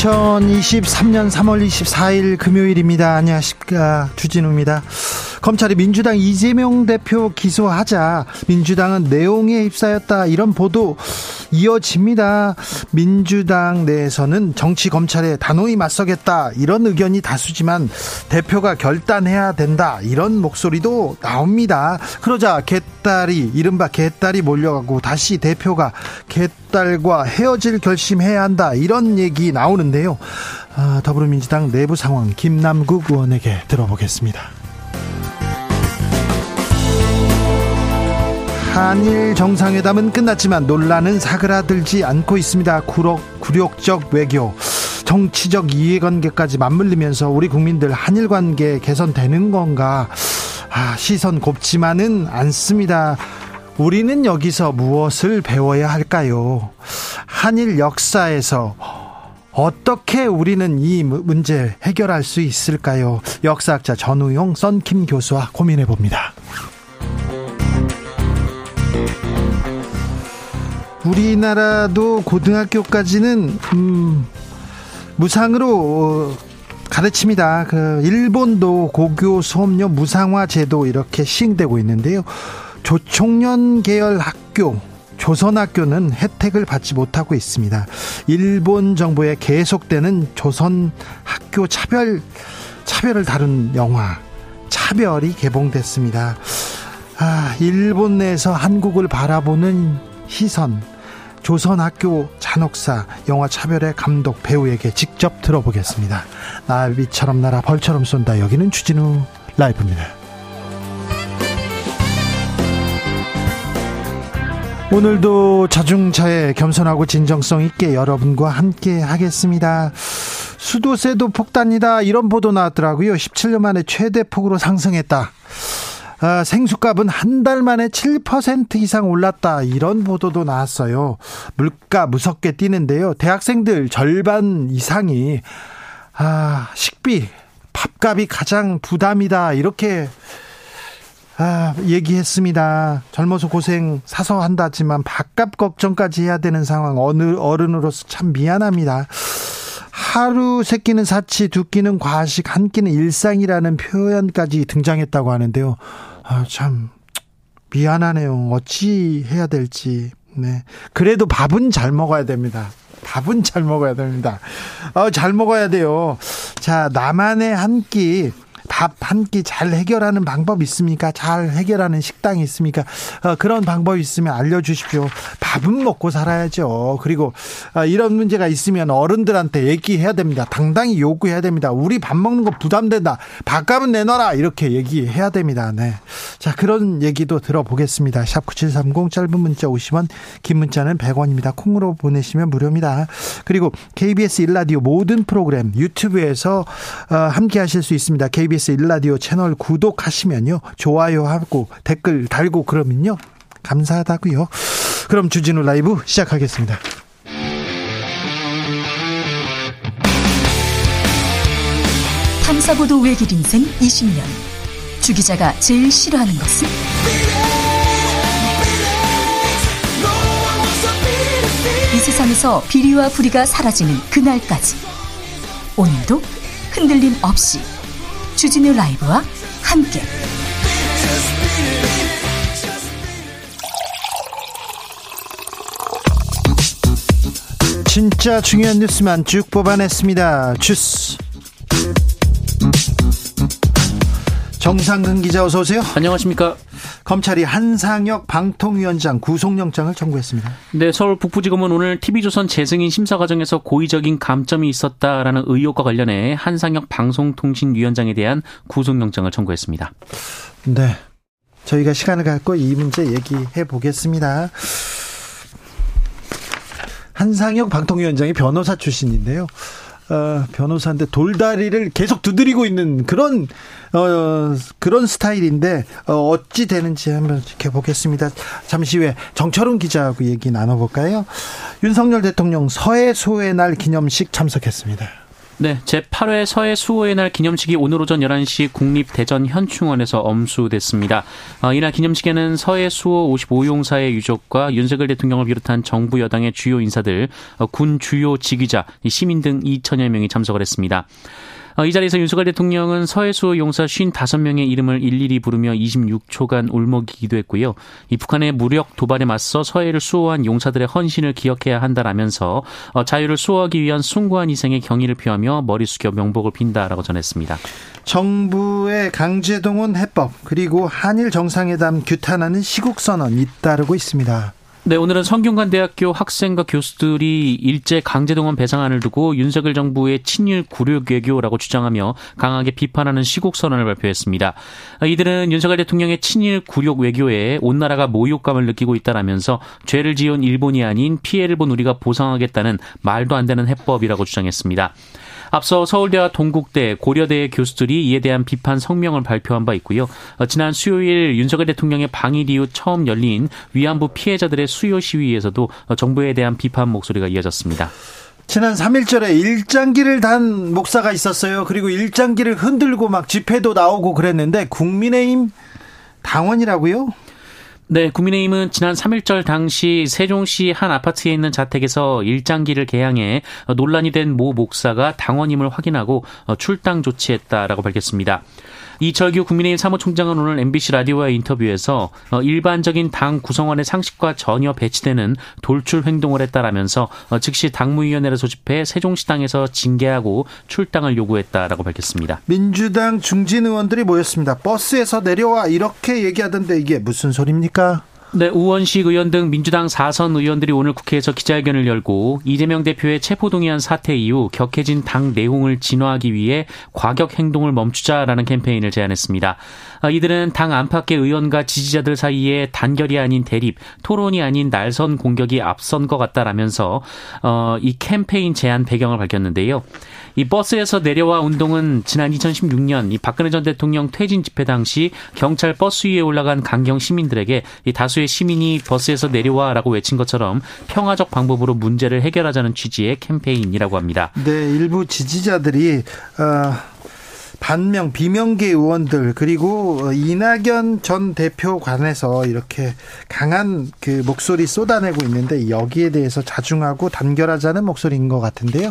2023년 3월 24일 금요일입니다. 안녕하십니까. 주진우입니다. 검찰이 민주당 이재명 대표 기소하자 민주당은 내용에 휩싸였다 이런 보도 이어집니다. 민주당 내에서는 정치 검찰에 단호히 맞서겠다 이런 의견이 다수지만 대표가 결단해야 된다 이런 목소리도 나옵니다. 그러자 개딸이 이른바 개딸이 몰려가고 다시 대표가 개딸과 헤어질 결심해야 한다 이런 얘기 나오는데요. 아, 더불어민주당 내부 상황 김남국 의원에게 들어보겠습니다. 한일 정상회담은 끝났지만 논란은 사그라들지 않고 있습니다. 굴욕, 굴욕적 외교, 정치적 이해관계까지 맞물리면서 우리 국민들 한일 관계 개선되는 건가? 아, 시선 곱지만은 않습니다. 우리는 여기서 무엇을 배워야 할까요? 한일 역사에서 어떻게 우리는 이 문제 해결할 수 있을까요? 역사학자 전우용 썬킴 교수와 고민해 봅니다. 우리나라도 고등학교까지는 음, 무상으로 가르칩니다. 그 일본도 고교 수업료 무상화 제도 이렇게 시행되고 있는데요. 조총련 계열 학교 조선학교는 혜택을 받지 못하고 있습니다. 일본 정부의 계속되는 조선 학교 차별 차별을 다룬 영화 차별이 개봉됐습니다. 아, 일본 내에서 한국을 바라보는 시선 조선학교 잔혹사 영화 차별의 감독 배우에게 직접 들어보겠습니다. 나비처럼 날아 벌처럼 쏜다. 여기는 추진우 라이브입니다. 오늘도 자중차에 겸손하고 진정성 있게 여러분과 함께 하겠습니다. 수도세도 폭탄이다 이런 보도 나왔더라고요. 17년 만에 최대 폭으로 상승했다. 아, 생수값은 한 달 만에 7% 이상 올랐다. 이런 보도도 나왔어요. 물가 무섭게 뛰는데요. 대학생들 절반 이상이 아, 식비, 밥값이 가장 부담이다. 이렇게 아, 얘기했습니다. 젊어서 고생 사서 한다지만 밥값 걱정까지 해야 되는 상황 어느 어른으로서 참 미안합니다. 하루 세 끼는 사치, 두 끼는 과식, 한 끼는 일상이라는 표현까지 등장했다고 하는데요. 아, 참 미안하네요. 어찌 해야 될지. 네. 그래도 밥은 잘 먹어야 됩니다. 밥은 잘 먹어야 됩니다. 어, 잘 먹어야 돼요. 자, 나만의 한 끼. 밥 한 끼 잘 해결하는 방법 있습니까? 잘 해결하는 식당이 있습니까? 어, 그런 방법이 있으면 알려주십시오. 밥은 먹고 살아야죠. 그리고 어, 이런 문제가 있으면 어른들한테 얘기해야 됩니다. 당당히 요구해야 됩니다. 우리 밥 먹는 거 부담된다. 밥값은 내놔라. 이렇게 얘기해야 됩니다. 네. 자, 그런 얘기도 들어보겠습니다. 샵 9730 짧은 문자 50원, 긴 문자는 100원입니다. 콩으로 보내시면 무료입니다. 그리고 KBS 일라디오 모든 프로그램 유튜브에서 어, 함께 하실 수 있습니다. KBS 일라디오 채널 구독하시면요. 좋아요하고 댓글 달고 그러면요. 감사하다고요. 그럼 주진우 라이브 시작하겠습니다. 탐사보도 외길 인생 20년. 주 기자가 제일 싫어하는 것은? 이 세상에서 비리와 부리가 사라지는 그날까지. 오늘도 흔들림 없이 주진우 라이브와 함께. 진짜 중요한 뉴스만 쭉 뽑아냈습니다. 주스. 정상근 기자 어서 오세요. 안녕하십니까. 검찰이 한상혁 방통위원장 구속영장을 청구했습니다. 네, 서울 북부지검은 오늘 TV조선 재승인 심사 과정에서 고의적인 감점이 있었다라는 의혹과 관련해 한상혁 방송통신위원장에 대한 구속영장을 청구했습니다. 네. 저희가 시간을 갖고 이 문제 얘기해 보겠습니다. 한상혁 방통위원장이 변호사 출신인데요. 어, 변호사인데 돌다리를 계속 두드리고 있는 그런 어, 그런 스타일인데 어, 어찌 되는지 한번 지켜보겠습니다. 잠시 후에 정철훈 기자하고 얘기 나눠볼까요? 윤석열 대통령 서해 수호의 날 기념식 참석했습니다. 네, 제8회 서해 수호의 날 기념식이 오늘 오전 11시 국립대전 현충원에서 엄수됐습니다. 어, 이날 기념식에는 서해 수호 55용사의 유족과 윤석열 대통령을 비롯한 정부 여당의 주요 인사들, 어, 군 주요 지휘자, 시민 등 2천여 명이 참석을 했습니다. 어, 이 자리에서 윤석열 대통령은 서해수 용사 55명의 이름을 일일이 부르며 26초간 울먹이기도 했고요. 이 북한의 무력 도발에 맞서 서해를 수호한 용사들의 헌신을 기억해야 한다라면서 어, 자유를 수호하기 위한 숭고한 희생의 경의를 표하며 머리 숙여 명복을 빈다라고 전했습니다. 정부의 강제 동원 해법 그리고 한일 정상회담 규탄하는 시국 선언 잇따르고 있습니다. 네, 오늘은 성균관대학교 학생과 교수들이 일제 강제동원 배상안을 두고 윤석열 정부의 친일 굴욕 외교라고 주장하며 강하게 비판하는 시국 선언을 발표했습니다. 이들은 윤석열 대통령의 친일 굴욕 외교에 온 나라가 모욕감을 느끼고 있다라면서 죄를 지은 일본이 아닌 피해를 본 우리가 보상하겠다는 말도 안 되는 해법이라고 주장했습니다. 앞서 서울대와 동국대, 고려대의 교수들이 이에 대한 비판 성명을 발표한 바 있고요. 어, 지난 수요일 윤석열 대통령의 방일 이후 처음 열린 위안부 피해자들의 수요 시위에서도 어, 정부에 대한 비판 목소리가 이어졌습니다. 지난 3일절에 일장기를 단 목사가 있었어요. 그리고 일장기를 흔들고 막 집회도 나오고 그랬는데 국민의힘 당원이라고요? 네, 국민의힘은 지난 3일절 당시 세종시 한 아파트에 있는 자택에서 일장기를 개항해 논란이 된 모 목사가 당원임을 확인하고 출당 조치했다라고 밝혔습니다. 이철규 국민의힘 사무총장은 오늘 MBC 라디오와의 인터뷰에서 어, 일반적인 당 구성원의 상식과 전혀 배치되는 돌출 행동을 했다라면서 어, 즉시 당무위원회를 소집해 세종시당에서 징계하고 출당을 요구했다라고 밝혔습니다. 민주당 중진 의원들이 모였습니다. 버스에서 내려와 이렇게 얘기하던데 이게 무슨 소리입니까? Yeah. 네, 우원식 의원 등 민주당 4선 의원들이 오늘 국회에서 기자회견을 열고 이재명 대표의 체포동의안 사태 이후 격해진 당 내용을 진화하기 위해 과격 행동을 멈추자라는 캠페인을 제안했습니다. 아, 이들은 당 안팎의 의원과 지지자들 사이에 단결이 아닌 대립, 토론이 아닌 날선 공격이 앞선 것 같다라면서 어, 이 캠페인 제안 배경을 밝혔는데요. 이 버스에서 내려와 운동은 지난 2016년 이 박근혜 전 대통령 퇴진 집회 당시 경찰 버스 위에 올라간 강경 시민들에게 이 다수 의 시민이 버스에서 내려와라고 외친 것처럼 평화적 방법으로 문제를 해결하자는 취지의 캠페인이라고 합니다. 네, 일부 지지자들이 어... 반명 비명계 의원들 그리고 이낙연 전 대표 관해서 이렇게 강한 그 목소리 쏟아내고 있는데 여기에 대해서 자중하고 단결하자는 목소리인 것 같은데요.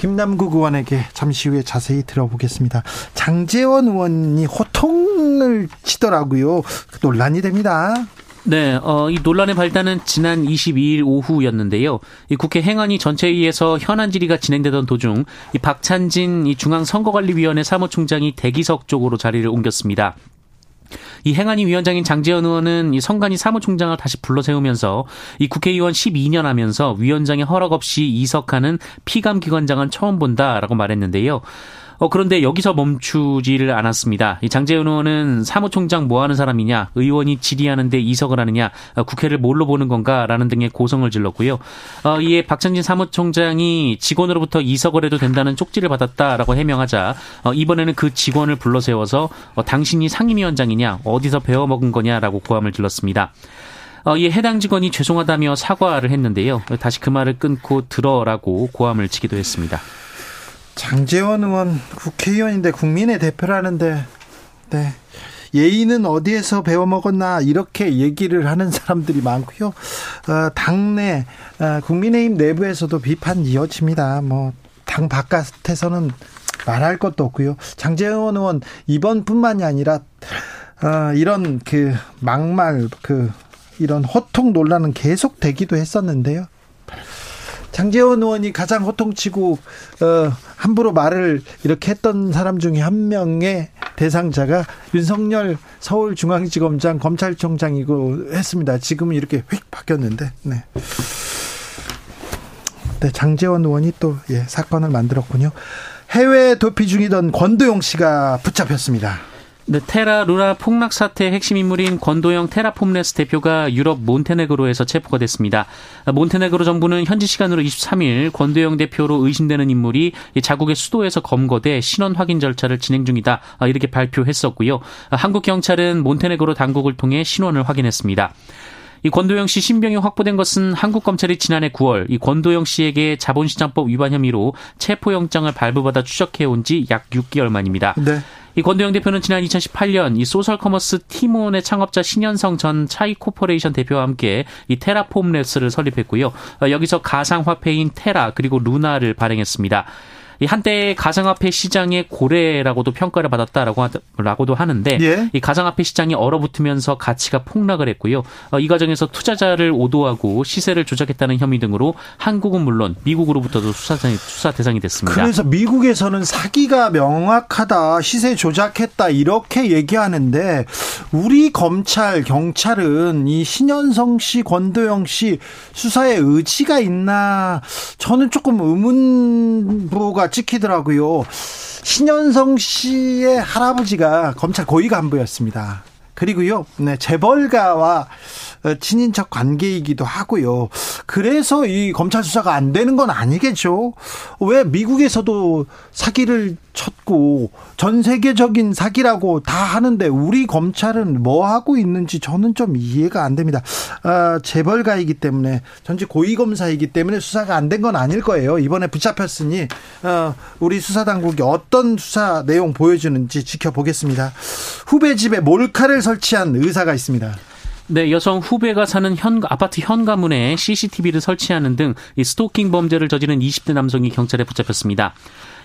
김남국 의원에게 잠시 후에 자세히 들어보겠습니다. 장재원 의원이 호통을 치더라고요. 논란이 됩니다. 네, 어, 이 논란의 발단은 지난 22일 오후였는데요. 이 국회 행안위 전체회의에서 현안 질의가 진행되던 도중 이 박찬진 이 중앙선거관리위원회 사무총장이 대기석 쪽으로 자리를 옮겼습니다. 이 행안위 위원장인 장재현 의원은 이 성관이 사무총장을 다시 불러 세우면서 이 국회의원 12년 하면서 위원장의 허락 없이 이석하는 피감 기관장은 처음 본다라고 말했는데요. 어, 그런데 여기서 멈추지를 않았습니다. 이 장재현 의원은 사무총장 뭐 하는 사람이냐, 의원이 질의하는데 이석을 하느냐, 어, 국회를 뭘로 보는 건가라는 등의 고성을 질렀고요. 어, 이에 박찬진 사무총장이 직원으로부터 이석을 해도 된다는 쪽지를 받았다라고 해명하자 어, 이번에는 그 직원을 불러 세워서 어, 당신이 상임위원장이냐, 어디서 배워 먹은 거냐라고 고함을 질렀습니다. 어, 이에 해당 직원이 죄송하다며 사과를 했는데요. 다시 그 말을 끊고 들어라고 고함을 치기도 했습니다. 장재원 의원 국회의원인데 국민의 대표라는데 네. 예의는 어디에서 배워 먹었나 이렇게 얘기를 하는 사람들이 많고요. 어, 당내 어, 국민의힘 내부에서도 비판 이어집니다. 뭐 당 바깥에서는 말할 것도 없고요. 장재원 의원 이번뿐만이 아니라 어, 이런 그 막말 그 이런 호통 논란은 계속 되기도 했었는데요. 장재원 의원이 가장 호통치고 어, 함부로 말을 이렇게 했던 사람 중에 한 명의 대상자가 윤석열 서울중앙지검장 검찰총장이고 했습니다. 지금은 이렇게 휙 바뀌었는데, 네. 네, 장재원 의원이 또 예, 사건을 만들었군요. 해외 도피 중이던 권도용 씨가 붙잡혔습니다. 네, 테라 루나 폭락 사태의 핵심 인물인 권도영 테라폼네스 대표가 유럽 몬테네그로에서 체포가 됐습니다. 몬테네그로 정부는 현지 시간으로 23일 권도영 대표로 의심되는 인물이 자국의 수도에서 검거돼 신원 확인 절차를 진행 중이다. 이렇게 발표했었고요. 한국 경찰은 몬테네그로 당국을 통해 신원을 확인했습니다. 이 권도형 씨 신병이 확보된 것은 한국 검찰이 지난해 9월 이 권도형 씨에게 자본시장법 위반 혐의로 체포영장을 발부받아 추적해온 지 약 6개월 만입니다. 네. 이 권도형 대표는 지난 2018년 이 social commerce 티몬의 창업자 신현성 전 차이 코퍼레이션 대표와 함께 이 테라폼 랩스를 설립했고요. 어, 여기서 가상 화폐인 테라 그리고 루나를 발행했습니다. 이 한때 가상화폐 시장의 고래라고도 평가를 받았다라고 라고도 하는데 예? 이 가상화폐 시장이 얼어붙으면서 가치가 폭락을 했고요. 어, 이 과정에서 투자자를 오도하고 시세를 조작했다는 혐의 등으로 한국은 물론 미국으로부터도 수사, 수사 대상이 됐습니다. 그래서 미국에서는 사기가 명확하다, 시세 조작했다 이렇게 얘기하는데 우리 검찰 경찰은 이 신현성 씨, 권도영 씨 수사에 의지가 있나 저는 조금 의문부가 찍히더라고요. 신현성 씨의 할아버지가 검찰 고위 간부였습니다. 그리고요, 네, 재벌가와 어, 친인척 관계이기도 하고요. 그래서 이 검찰 수사가 안 되는 건 아니겠죠. 왜 미국에서도 사기를 쳤고 전 세계적인 사기라고 다 하는데 우리 검찰은 뭐 하고 있는지 저는 좀 이해가 안 됩니다. 아, 재벌가이기 때문에 전직 고위 검사이기 때문에 수사가 안 된 건 아닐 거예요. 이번에 붙잡혔으니 어, 우리 수사 당국이 어떤 수사 내용 보여주는지 지켜보겠습니다. 후배 집에 몰카를 설치한 의사가 있습니다. 네, 여성 후배가 사는 현 아파트 현관문에 CCTV를 설치하는 등이 스토킹 범죄를 저지른 20대 남성이 경찰에 붙잡혔습니다.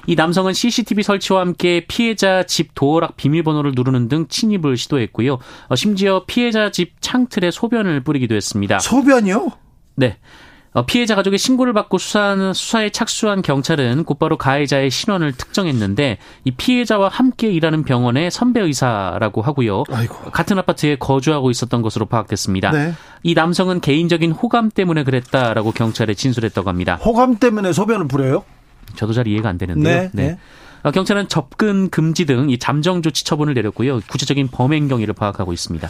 이 남성은 CCTV 설치와 함께 피해자 집 도어락 비밀번호를 누르는 등 침입을 시도했고요. 어, 심지어 피해자 집 창틀에 소변을 뿌리기도 했습니다. 소변이요? 네. 어, 피해자 가족의 신고를 받고 수사하는 수사에 착수한 경찰은 곧바로 가해자의 신원을 특정했는데 이 피해자와 함께 일하는 병원의 선배 의사라고 하고요. 아이고. 같은 아파트에 거주하고 있었던 것으로 파악됐습니다. 네. 이 남성은 개인적인 호감 때문에 그랬다라고 경찰에 진술했다고 합니다. 호감 때문에 소변을 부려요? 저도 잘 이해가 안 되는데요. 네. 네. 어, 경찰은 접근 금지 등 이 잠정 조치 처분을 내렸고요. 구체적인 범행 경위를 파악하고 있습니다.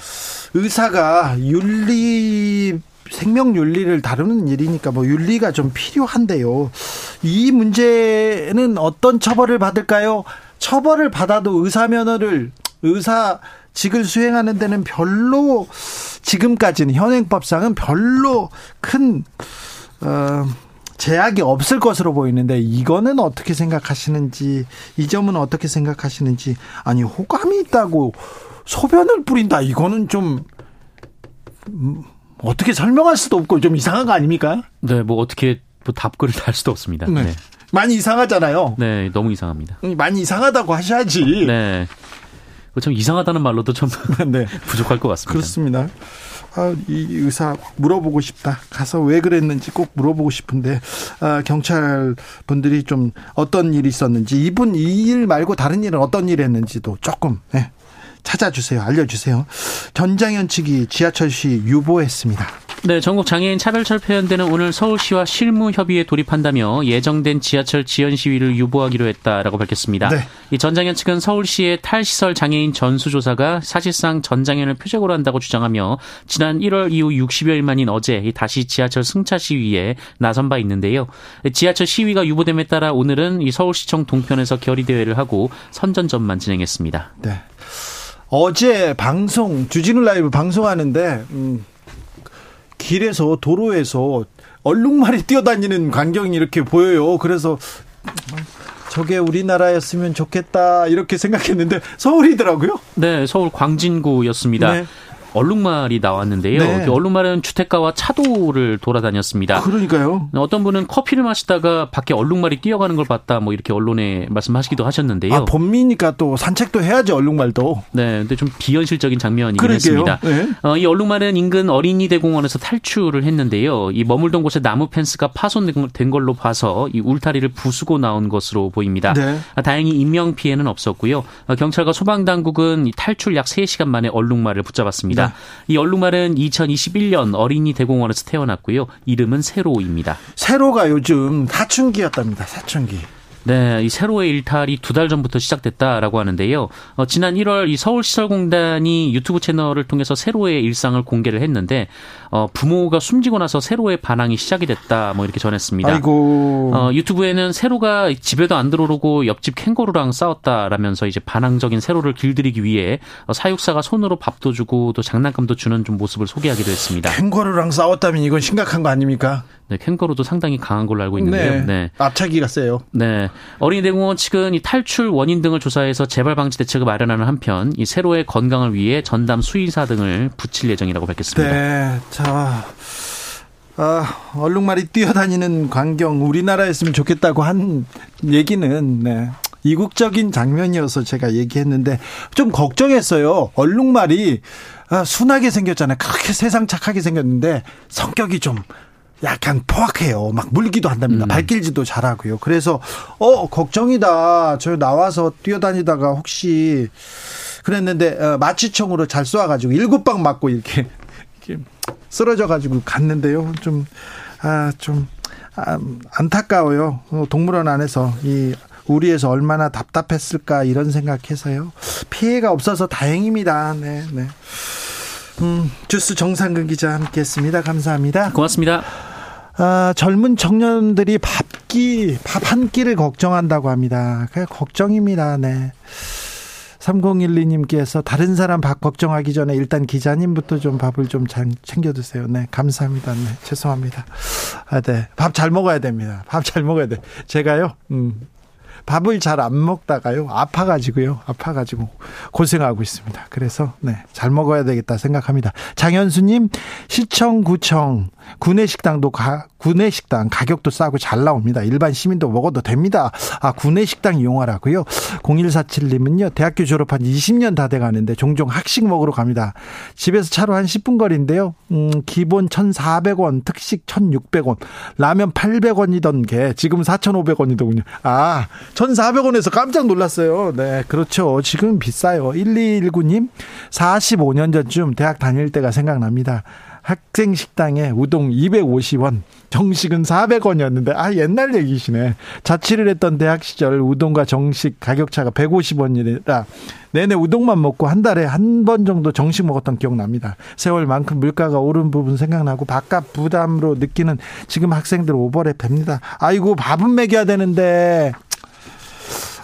의사가 윤리 생명 윤리를 다루는 일이니까 뭐 윤리가 좀 필요한데요. 이 문제는 어떤 처벌을 받을까요? 처벌을 받아도 의사 면허를 의사 직을 수행하는 데는 별로 지금까지는 현행법상은 별로 큰 어, 제약이 없을 것으로 보이는데 이거는 어떻게 생각하시는지 이 점은 어떻게 생각하시는지 아니 호감이 있다고 소변을 뿌린다 이거는 좀 음, 어떻게 설명할 수도 없고 좀 이상한 거 아닙니까? 네, 뭐 어떻게 뭐 답글을 달 수도 없습니다. 네. 네. 많이 이상하잖아요. 네, 너무 이상합니다. 많이 이상하다고 하셔야지. 네. 참 이상하다는 말로도 좀 네. 부족할 것 같습니다. 그렇습니다. 아, 이 의사 물어보고 싶다. 가서 왜 그랬는지 꼭 물어보고 싶은데 아, 경찰 분들이 좀 어떤 일이 있었는지 이분 이 일 말고 다른 일은 어떤 일 했는지도 조금 네, 찾아주세요. 알려주세요. 전장현 측이 지하철 시 유보했습니다. 네, 전국 장애인 차별철폐연대는 오늘 서울시와 실무 협의에 돌입한다며 예정된 지하철 지연 시위를 유보하기로 했다라고 밝혔습니다. 네. 이 전장현 측은 서울시의 탈시설 장애인 전수조사가 사실상 전장현을 표적으로 한다고 주장하며 지난 1월 이후 60여일 만인 어제 다시 지하철 승차 시위에 나선 바 있는데요. 지하철 시위가 유보됨에 따라 오늘은 이 서울시청 동편에서 결의 대회를 하고 선전전만 진행했습니다. 네. 어제 방송 주진우 라이브 방송하는데 음, 길에서 도로에서 얼룩말이 뛰어다니는 광경이 이렇게 보여요. 그래서 저게 우리나라였으면 좋겠다 이렇게 생각했는데 서울이더라고요. 네, 서울 광진구였습니다. 네. 얼룩말이 나왔는데요. 네. 그 얼룩말은 주택가와 차도를 돌아다녔습니다. 그러니까요. 어떤 분은 커피를 마시다가 밖에 얼룩말이 뛰어가는 걸 봤다. 뭐 이렇게 언론에 말씀하시기도 하셨는데요. 아, 봄이니까 또 산책도 해야지 얼룩말도. 네, 근데 좀 비현실적인 장면이긴 그러게요. 했습니다. 네. 어, 이 얼룩말은 인근 어린이 대공원에서 탈출을 했는데요. 이 머물던 곳에 나무 펜스가 파손된 걸로 봐서 이 울타리를 부수고 나온 것으로 보입니다. 네. 아, 다행히 인명 피해는 없었고요. 아, 경찰과 소방 당국은 탈출 약 3시간 만에 얼룩말을 붙잡았습니다. 있습니다. 네. 이 얼룩말은 2021년 어린이 대공원에서 태어났고요. 이름은 세로입니다. 세로가 요즘 사춘기였답니다. 사춘기. 네, 이 세로의 일탈이 두 달 전부터 시작됐다라고 하는데요. 어, 지난 1월 이 서울시설공단이 유튜브 채널을 통해서 세로의 일상을 공개를 했는데 어, 부모가 숨지고 나서 세로의 반항이 시작이 됐다 뭐 이렇게 전했습니다. 아이고. 어, 유튜브에는 세로가 집에도 안 들어오고 옆집 캥거루랑 싸웠다라면서 이제 반항적인 세로를 길들이기 위해 어, 사육사가 손으로 밥도 주고 또 장난감도 주는 좀 모습을 소개하기도 했습니다. 캥거루랑 싸웠다면 이건 심각한 거 아닙니까? 네, 캥거루도 상당히 강한 걸로 알고 있는데요. 네. 네. 앞차기가 세요. 네. 어린이대공원 측은 이 탈출 원인 등을 조사해서 재발 방지 대책을 마련하는 한편 이 세로의 건강을 위해 전담 수의사 등을 붙일 예정이라고 밝혔습니다. 네. 자. 아, 얼룩말이 뛰어다니는 광경 우리나라였으면 좋겠다고 한 얘기는 네. 이국적인 장면이어서 제가 얘기했는데 좀 걱정했어요. 얼룩말이 아, 순하게 생겼잖아요. 그렇게 세상 착하게 생겼는데 성격이 좀 약간 포악해요. 막 물기도 한답니다. 음. 발길질도 잘하고요. 그래서 어 걱정이다. 저 나와서 뛰어다니다가 혹시 그랬는데 어, 마취총으로 잘 쏘아가지고 일곱 방 맞고 이렇게, 이렇게 쓰러져가지고 갔는데요. 좀 아, 좀 아, 안타까워요. 어, 동물원 안에서 이 우리에서 얼마나 답답했을까 이런 생각해서요. 피해가 없어서 다행입니다. 네, 네. 음, 주스 정상근 기자 함께했습니다. 감사합니다. 고맙습니다. 아, 젊은 청년들이 밥기, 밥 한 끼를 걱정한다고 합니다. 그냥 걱정입니다. 네. 3012님께서 다른 사람 밥 걱정하기 전에 일단 기자님부터 좀 밥을 좀잘 챙겨 드세요. 네. 감사합니다. 네. 죄송합니다. 아, 네. 밥 잘 먹어야 됩니다. 밥 잘 먹어야 돼. 제가요, 음, 밥을 잘 안 먹다가요 아파가지고요 아파가지고 고생하고 있습니다 그래서 네 잘 먹어야 되겠다 생각합니다 장현수님 시청 구청 구내 식당도 가, 구내 식당 가격도 싸고 잘 나옵니다 일반 시민도 먹어도 됩니다 아 구내 식당 이용하라고요 0147님은요 대학교 졸업한 20년 다 돼 가는데 종종 학식 먹으러 갑니다 집에서 차로 한 10분 거리인데요 음, 기본 1,400원 특식 1,600원 라면 800원이던 게 지금 4,500원이더군요 아 1,400원에서 깜짝 놀랐어요. 네, 그렇죠. 지금 비싸요. 1219님, 45년 전쯤 대학 다닐 때가 생각납니다. 학생 식당에 우동 250원, 정식은 400원이었는데 아 옛날 얘기시네. 자취를 했던 대학 시절 우동과 정식 가격 차가 150원이라 내내 우동만 먹고 한 달에 한 번 정도 정식 먹었던 기억 납니다. 세월만큼 물가가 오른 부분 생각나고 바깥 부담으로 느끼는 지금 학생들 오버랩 됩니다. 아이고 밥은 먹여야 되는데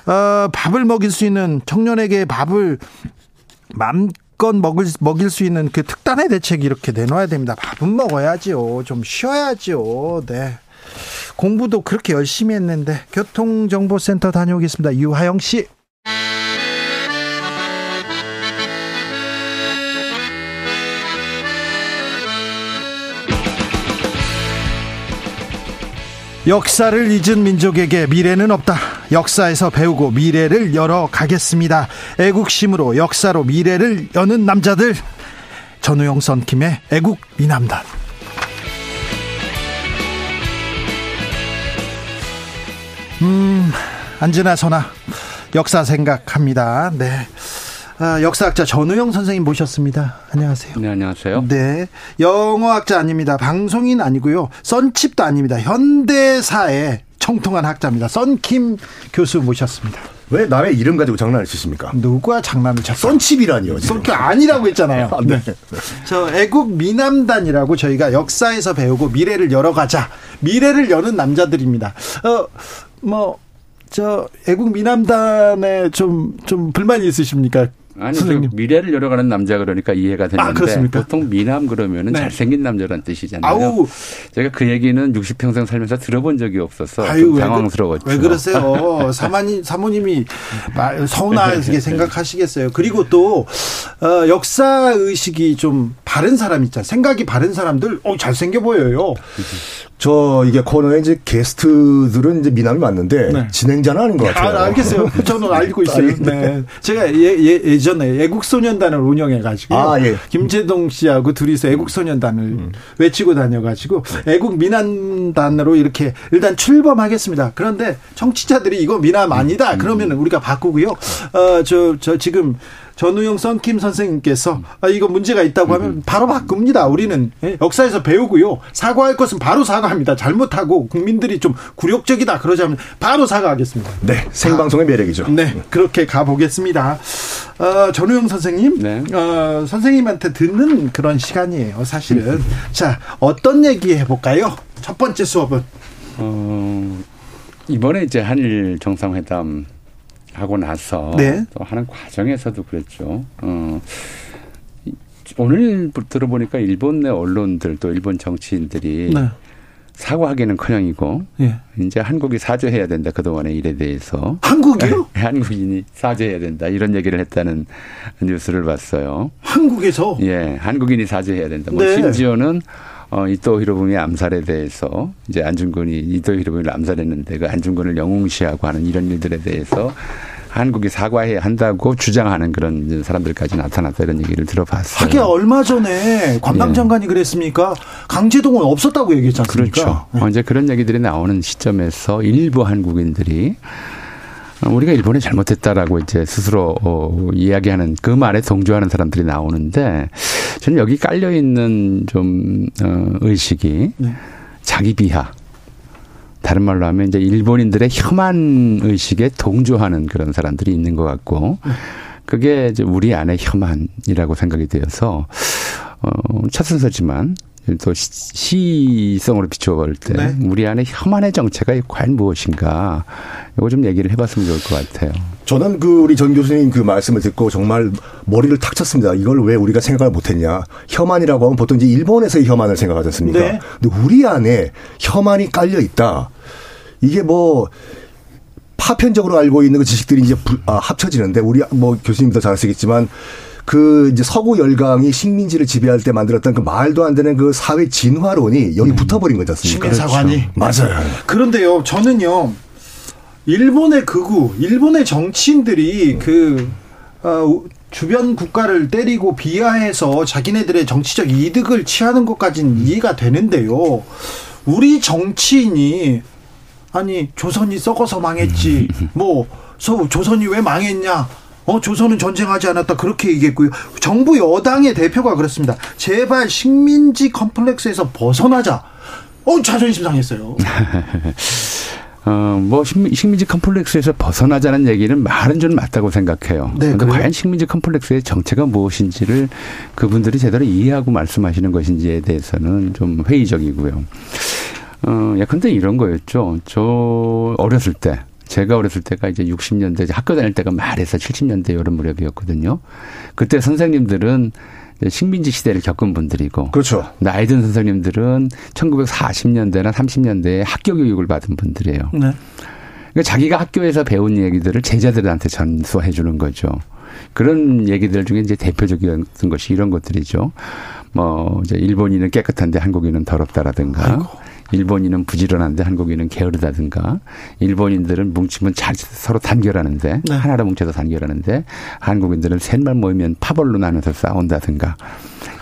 어, 밥을 먹일 수 있는 청년에게 밥을 맘 껏 먹을 먹일 수 있는 그 특단의 대책 이렇게 내놔야 됩니다. 밥은 먹어야지요. 좀 쉬어야지요. 네. 공부도 그렇게 열심히 했는데 교통정보센터 다녀오겠습니다. 유하영 씨. 역사를 잊은 민족에게 미래는 없다. 역사에서 배우고 미래를 열어 가겠습니다. 애국심으로 역사로 미래를 여는 남자들. 전우용 선킴의 애국 미남단. 음, 안지나 선아 역사 생각합니다. 네. 아, 역사학자 전우영 선생님 모셨습니다. 안녕하세요. 네, 안녕하세요. 네. 영어학자 아닙니다. 방송인 아니고요. 썬칩도 아닙니다. 현대사의 청통한 학자입니다. 썬킴 교수 모셨습니다. 왜 남의 이름 가지고 장난을 치십니까? 누가 장난을 쳤어? 썬칩이라니요. 썬칩 아니라고 했잖아요. 아, 네. 저 애국 미남단이라고 저희가 역사에서 배우고 미래를 열어가자. 미래를 여는 남자들입니다. 어, 뭐, 저 애국 미남단에 좀, 좀 불만이 있으십니까? 아니, 선생님. 저 미래를 열어가는 남자 그러니까 이해가 되는데 아? 보통 미남 그러면은 네. 잘생긴 남자란 뜻이잖아요. 아우. 제가 그 얘기는 60평생 살면서 들어본 적이 없어서 아유, 좀왜 그- 당황스러웠죠. 왜 그러세요? 사모님, 사모님이 말- 서운하게 생각하시겠어요. 그리고 또, 어, 역사 의식이 좀 바른 사람 있잖아요. 생각이 바른 사람들, 어, 잘생겨 보여요. 저 이게 코너에 이제 게스트들은 이제 미남이 맞는데 네. 진행자는 아닌 것 같아요. 아, 알겠어요. 저는 알고 있어요. 네. 제가 예, 예, 예전에 애국소년단을 운영해가지고 아, 예. 김재동 씨하고 둘이서 애국소년단을 외치고 다녀가지고 애국 미남단으로 이렇게 일단 출범하겠습니다. 그런데 청취자들이 이거 미남 아니다. 그러면 우리가 바꾸고요. 어, 저, 저 지금 전우영 썬킴 선생님께서 아, 이거 문제가 있다고 하면 바로 바꿉니다. 우리는 예, 역사에서 배우고요. 사과할 것은 바로 사과합니다. 잘못하고 국민들이 좀 굴욕적이다 그러자면 바로 사과하겠습니다. 네, 생방송의 매력이죠. 네, 그렇게 가보겠습니다. 어, 전우영 선생님, 네. 어, 선생님한테 듣는 그런 시간이에요, 사실은. 자, 어떤 얘기 해볼까요? 첫 번째 수업은. 어, 이번에 이제 한일 정상회담 하고 나서 네. 또 하는 과정에서도 그랬죠. 어, 이- 오늘 들어보니까 일본 내 언론들 또 일본 정치인들이 네. 사과하기는커녕이고 예. 이제 한국이 사죄해야 된다 그동안의 일에 대해서 한국이요? 한국인이 사죄해야 된다 이런 얘기를 했다는 뉴스를 봤어요. 한국에서. 예, 한국인이 사죄해야 된다. 뭐 네. 심지어는 어, 이토 히로부미 암살에 대해서 이제 안중근이 이토 히로부미를 암살했는데 그 안중근을 영웅시하고 하는 이런 일들에 대해서 한국이 사과해야 한다고 주장하는 그런 사람들까지 나타났다 이런 얘기를 들어봤어요. 하기야 얼마 전에 관방 예. 장관이 그랬습니까? 강제동원 없었다고 얘기했지 않습니까? 그렇죠. 네. 어, 이제 그런 얘기들이 나오는 시점에서 일부 한국인들이 어, 우리가 일본이 잘못했다라고 이제 스스로 어, 이야기하는 그 말에 동조하는 사람들이 나오는데 저는 여기 깔려 있는 좀 어, 의식이 네. 자기 비하. 다른 말로 하면 이제 일본인들의 혐한 의식에 동조하는 그런 사람들이 있는 것 같고 그게 이제 우리 안에 혐한이라고 생각이 되어서 어, 첫 순서지만 또 시- 시성으로 비춰볼 때 네. 우리 안에 혐한의 정체가 과연 무엇인가 이거 좀 얘기를 해봤으면 좋을 것 같아요. 저는 그 우리 전 교수님 그 말씀을 듣고 정말 머리를 탁 쳤습니다. 이걸 왜 우리가 생각을 못했냐. 혐한이라고 하면 보통 이제 일본에서의 혐한을 생각하지 않습니까? 네. 근데 우리 안에 혐한이 깔려 있다. 이게 뭐 파편적으로 알고 있는 그 지식들이 이제 부- 아, 합쳐지는데 우리 뭐 교수님도 잘 아시겠지만 그 이제 서구 열강이 식민지를 지배할 때 만들었던 그 말도 안 되는 그 사회 진화론이 여기 붙어버린 거지 않습니까? 시민사관이. 맞아요. 그런데요, 저는요, 일본의 극우, 일본의 정치인들이 그, 어, 주변 국가를 때리고 비하해서 자기네들의 정치적 이득을 취하는 것까지는 이해가 되는데요. 우리 정치인이, 아니, 조선이 썩어서 망했지, 뭐, 서, 조선이 왜 망했냐, 어, 조선은 전쟁하지 않았다. 그렇게 얘기했고요. 정부 여당의 대표가 그렇습니다. 제발 식민지 컴플렉스에서 벗어나자. 어, 자존심 상했어요. 어, 뭐 식민, 식민지 컴플렉스에서 벗어나자는 얘기는 말은 좀 맞다고 생각해요. 네, 그런데? 과연 식민지 컴플렉스의 정체가 무엇인지를 그분들이 제대로 이해하고 말씀하시는 것인지에 대해서는 좀 회의적이고요. 어, 예컨대 이런 거였죠. 저 어렸을 때 제가 어렸을 때가 이제 60년대 이제 학교 다닐 때가 말해서 70년대 이런 무렵이었거든요. 그때 선생님들은 식민지 시대를 겪은 분들이고 그렇죠. 나이 든 선생님들은 1940년대나 30년대에 학교 교육을 받은 분들이에요. 네. 그러니까 자기가 학교에서 배운 얘기들을 제자들한테 전수해 주는 거죠. 그런 얘기들 중에 이제 대표적이었던 것이 이런 것들이죠. 뭐 이제 일본인은 깨끗한데 한국인은 더럽다라든가 일본인은 부지런한데 한국인은 게으르다든가 일본인들은 뭉치면 잘 서로 단결하는데 네. 하나로 뭉쳐서 단결하는데 한국인들은 셋만 모이면 파벌로 나눠서 싸운다든가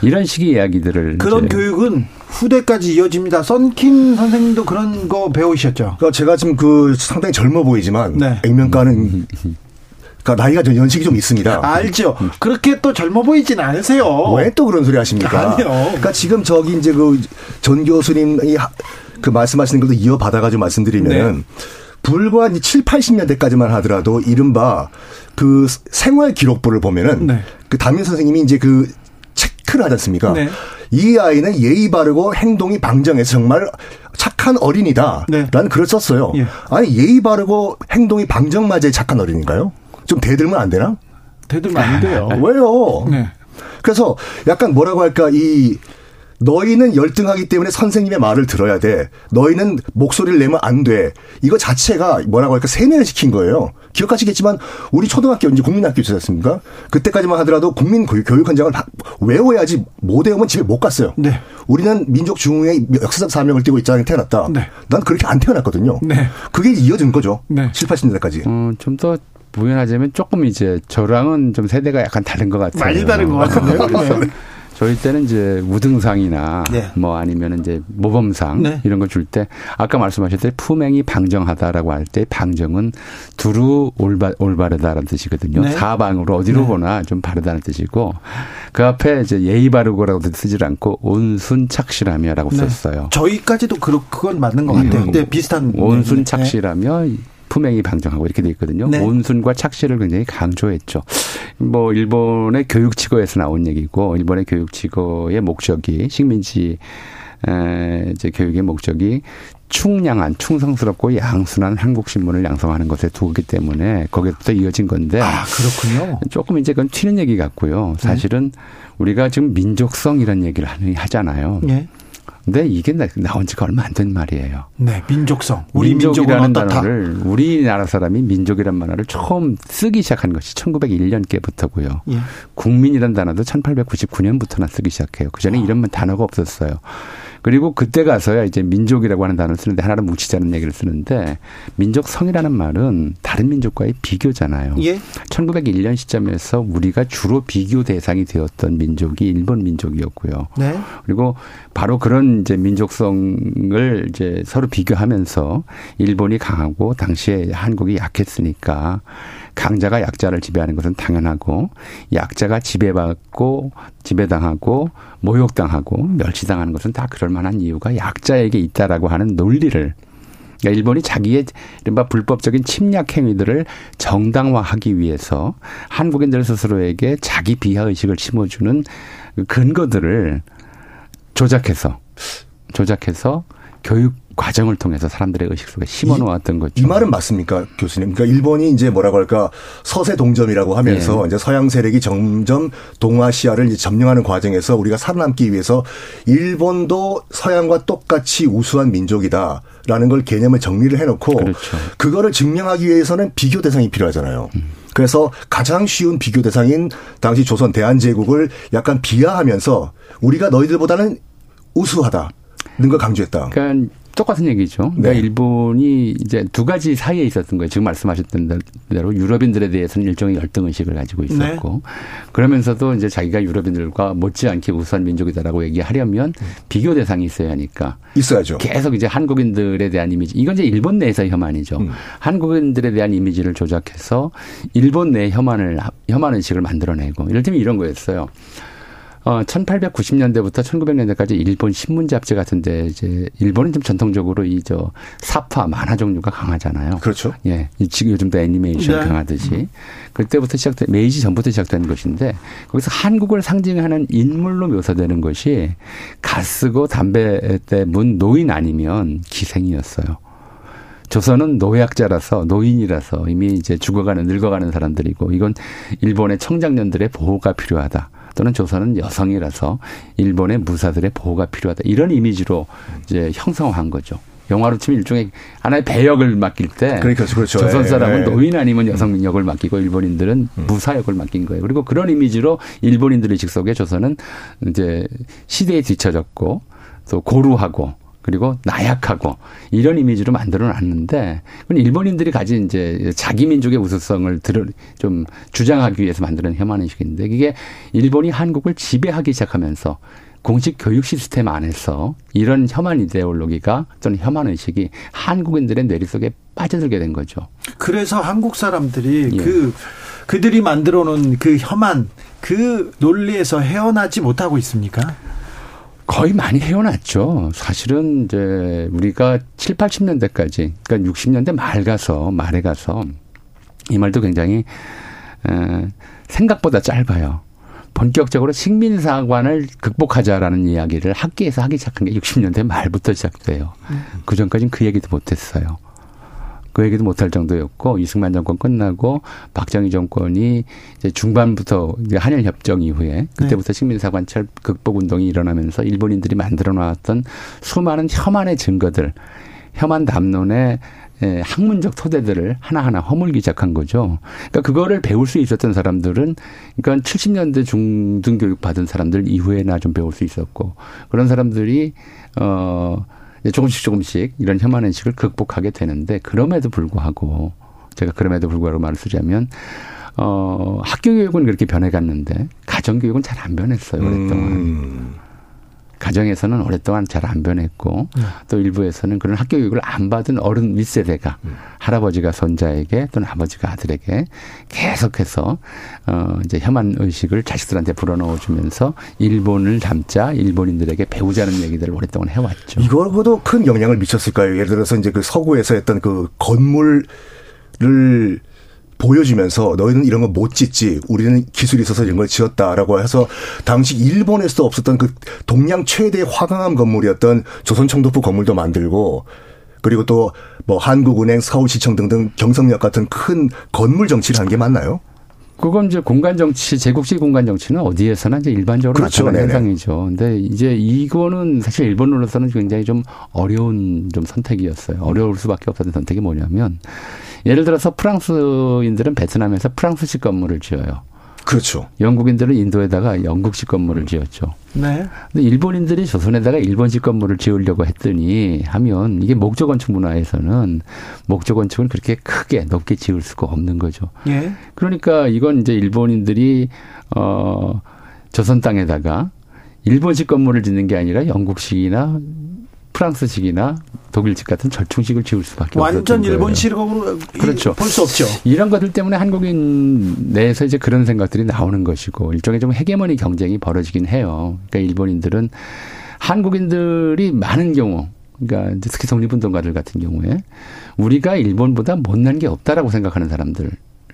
이런 식의 이야기들을 그런 이제 교육은 후대까지 이어집니다. 썬킴 선생님도 그런 거 배우셨죠? 그러니까 제가 지금 그 상당히 젊어 보이지만 네. 액면가는 그러니까 나이가 좀 연식이 좀 있습니다. 알죠. 그렇게 또 젊어 보이진 않으세요. 왜 또 그런 소리 하십니까? 아니요. 그러니까 지금 저기 이제 그 전 교수님이 하- 그 말씀하시는 것도 이어받아가지고 말씀드리면은 네. 불과 이제 7, 80년대까지만 하더라도 이른바 그 생활 기록부를 보면은 네. 그 담임 선생님이 이제 그 체크를 하지 않습니까? 네. 이 아이는 예의 바르고 행동이 방정해서 정말 착한 어린이다. 네. 라는 글을 썼어요. 예. 아니, 예의 바르고 행동이 방정맞아야 착한 어린인가요? 좀 대들면 안 되나? 대들면 안 돼요. 왜요? 네. 그래서 약간 뭐라고 할까 이 너희는 열등하기 때문에 선생님의 말을 들어야 돼. 너희는 목소리를 내면 안 돼. 이거 자체가 뭐라고 할까 세뇌를 시킨 거예요. 기억하시겠지만 우리 초등학교 이제 국민학교 있지 않습니까? 그때까지만 하더라도 국민 교육- 현장을 다 외워야지 못 외우면 집에 못 갔어요. 네. 우리는 민족 중흥의 역사적 사명을 띠고 있자는 태어났다. 네. 난 그렇게 안 태어났거든요. 네. 그게 이어진 거죠. 네. 7, 80년대까지. 어, 좀더 부연하자면 조금 이제 저랑은 좀 세대가 약간 다른 것 같아요. 많이 다른 것 같은데요. 네. 저희 때는 이제 우등상이나 네. 뭐 아니면 이제 모범상 네. 이런 걸 줄 때 아까 말씀하셨듯이 품행이 방정하다라고 할 때 방정은 두루 올바, 올바르다라는 뜻이거든요. 네. 사방으로 어디로 네. 보나 좀 바르다는 뜻이고 그 앞에 이제 예의 바르고라고 쓰질 않고 온순 착실하며라고 네. 썼어요. 저희까지도 그 그건 맞는 것 같아요. 음. 네, 비슷한 온순 네. 착실하며 품행이 방정하고 이렇게 돼 있거든요. 네. 온순과 착실을 굉장히 강조했죠. 뭐 일본의 교육치고에서 나온 얘기고 일본의 교육치고의 목적이 식민지 에, 이제 교육의 목적이 충량한 충성스럽고 양순한 한국 신문을 양성하는 것에 두기 때문에 거기부터 이어진 건데 아 그렇군요. 조금 이제 그건 튀는 얘기 같고요. 사실은 우리가 지금 민족성이라는 얘기를 하잖아요. 네, 근데 이게 나- 나온 지가 얼마 안 된 말이에요. 네 민족성. 우리 민족이라는. 단어를 우리나라 사람이 민족이란 말을 처음 쓰기 시작한 것이 1901년께부터고요. 예. 국민이란 단어도 1899년부터나 쓰기 시작해요. 그 전에 이런 단어가 없었어요. 그리고 그때 가서야 이제 민족이라고 하는 단어를 쓰는데 하나를 뭉치자는 얘기를 쓰는데 민족성이라는 말은 다른 민족과의 비교잖아요. 예. 1901년 시점에서 우리가 주로 비교 대상이 되었던 민족이 일본 민족이었고요. 네. 그리고 바로 그런 이제 민족성을 이제 서로 비교하면서 일본이 강하고 당시에 한국이 약했으니까 강자가 약자를 지배하는 것은 당연하고 약자가 지배받고 지배당하고 모욕당하고 멸치당하는 것은 다 그럴 만한 이유가 약자에게 있다라고 하는 논리를 그러니까 일본이 자기의 이른바 불법적인 침략 행위들을 정당화하기 위해서 한국인들 스스로에게 자기 비하 의식을 심어주는 근거들을 조작해서 조작해서 교육 과정을 통해서 사람들의 의식 속에 심어 놓았던 거죠. 이 말은 맞습니까, 교수님? 그러니까 일본이 이제 뭐라고 할까 서세 동점이라고 하면서 예. 이제 서양 세력이 점점 동아시아를 점령하는 과정에서 우리가 살아남기 위해서 일본도 서양과 똑같이 우수한 민족이다 라는 걸 개념을 정리를 해놓고 그렇죠. 그거를 증명하기 위해서는 비교 대상이 필요하잖아요. 그래서 가장 쉬운 비교 대상인 당시 조선 대한제국을 약간 비하하면서 우리가 너희들보다는 우수하다 는 걸 강조했다. 그러니까 똑같은 얘기죠. 그러니까 네. 일본이 이제 두 가지 사이에 있었던 거예요. 지금 말씀하셨던 대로 유럽인들에 대해서는 일종의 열등 의식을 가지고 있었고 그러면서도 이제 자기가 유럽인들과 못지않게 우수한 민족이다라고 얘기하려면 비교 대상이 있어야 하니까 있어야죠. 계속 이제 한국인들에 대한 이미지 이건 이제 일본 내에서의 혐한이죠. 음. 한국인들에 대한 이미지를 조작해서 일본 내 혐한을 혐한 의식을 만들어내고 이를테면 이런 거였어요. 어, 1890년대부터 1900년대까지 일본 신문 잡지 같은데 이제 일본은 좀 전통적으로 이 저 사파 만화 종류가 강하잖아요. 그렇죠. 예, 이 지금 요즘도 애니메이션 네. 강하듯이 그때부터 시작된 메이지 전부터 시작된 것인데 거기서 한국을 상징하는 인물로 묘사되는 것이 가쓰고 담배 때 문 노인 아니면 기생이었어요. 조선은 노약자라서 노인이라서 이미 이제 죽어가는 늙어가는 사람들이고 이건 일본의 청장년들의 보호가 필요하다. 또는 조선은 여성이라서 일본의 무사들의 보호가 필요하다. 이런 이미지로 이제 형성한 거죠. 영화로 치면 일종의 하나의 배역을 맡길 때 그러니까 그렇죠. 조선 예, 사람은 예. 노인 아니면 여성 역을 맡기고 일본인들은 무사 역을 맡긴 거예요. 그리고 그런 이미지로 일본인들 의식 속에 조선은 이제 시대에 뒤처졌고 또 고루하고 그리고 나약하고 이런 이미지로 만들어 놨는데 그건 일본인들이 가진 이제 자기 민족의 우수성을 들어 좀 주장하기 위해서 만드는 혐한 의식인데 이게 일본이 한국을 지배하기 시작하면서 공식 교육 시스템 안에서 이런 혐한 이데올로기가 또는 혐한 의식이 한국인들의 뇌리 속에 빠져들게 된 거죠. 그래서 한국 사람들이 예. 그 그들이 만들어 놓은 그 혐한 그 논리에서 헤어나지 못하고 있습니까? 거의 많이 헤어났죠. 사실은 이제 우리가 7, 80년대까지, 그러니까 60년대 말 가서, 말에 가서, 이 말도 굉장히, 에, 생각보다 짧아요. 본격적으로 식민사관을 극복하자라는 이야기를 학계에서 하기 시작한 게 60년대 말부터 시작돼요. 그 전까지는 그 얘기도 못했어요. 그 얘기도 못할 정도였고 이승만 정권 끝나고 박정희 정권이 이제 중반부터 이제 한일 협정 이후에 그때부터 식민사관철 극복 운동이 일어나면서 일본인들이 만들어 놨던 수많은 혐한의 증거들, 혐한 담론의 예, 학문적 토대들을 하나하나 허물기 시작한 거죠. 그러니까 그거를 배울 수 있었던 사람들은 그러니까 70년대 중등 교육 받은 사람들 이후에나 좀 배울 수 있었고 그런 사람들이 어 조금씩 조금씩 이런 혐한 의식을 극복하게 되는데 그럼에도 불구하고 제가 그럼에도 불구하고 말을 쓰자면 어 학교 교육은 그렇게 변해갔는데 가정 가정교육은 잘 안 변했어요, 오랫동안. 음. 가정에서는 오랫동안 잘 안 변했고 네. 또 일부에서는 그런 학교 교육을 안 받은 어른 윗세대가 음. 할아버지가 손자에게 또는 아버지가 아들에게 계속해서 어 이제 혐한 의식을 자식들한테 불어넣어 주면서 일본을 담자 일본인들에게 배우자는 얘기들을 오랫동안 해왔죠. 이거보다 큰 영향을 미쳤을까요? 예를 들어서 이제 그 서구에서 했던 그 건물을 보여주면서 너희는 이런 거 못 짓지. 우리는 기술이 있어서 이런 걸 지었다라고 해서 당시 일본에서도 없었던 그 동양 최대 화강암 건물이었던 조선청도부 건물도 만들고 그리고 또 뭐 한국은행, 서울시청 등등 경성역 같은 큰 건물 정치를 한 게 맞나요? 그건 이제 공간 정치, 제국주의 공간 정치는 어디에서나 이제 일반적으로 그렇죠. 나타나는 네네. 현상이죠. 근데 이제 이거는 사실 일본으로서는 굉장히 좀 어려운 좀 선택이었어요. 어려울 수밖에 없었던 선택이 뭐냐면 예를 들어서 프랑스인들은 베트남에서 프랑스식 건물을 지어요. 그렇죠. 영국인들은 인도에다가 영국식 건물을 지었죠. 네. 근데 일본인들이 조선에다가 일본식 건물을 지으려고 했더니 하면 이게 목조 건축 문화에서는 목조 건축은 그렇게 크게 높게 지을 수가 없는 거죠. 예. 그러니까 이건 이제 일본인들이 어 조선 땅에다가 일본식 건물을 짓는 게 아니라 영국식이나 프랑스식이나 독일식 같은 절충식을 지을 수밖에 완전 없었던. 일본식으로 그렇죠. 볼 수 없죠. 이런 것들 때문에 한국인 내에서 이제 그런 생각들이 나오는 것이고 일종의 좀 헤게모니 경쟁이 벌어지긴 해요. 그러니까 일본인들은 한국인들이 많은 경우 그러니까 특히 독립운동가들 같은 경우에 우리가 일본보다 못난 게 없다라고 생각하는 사람들.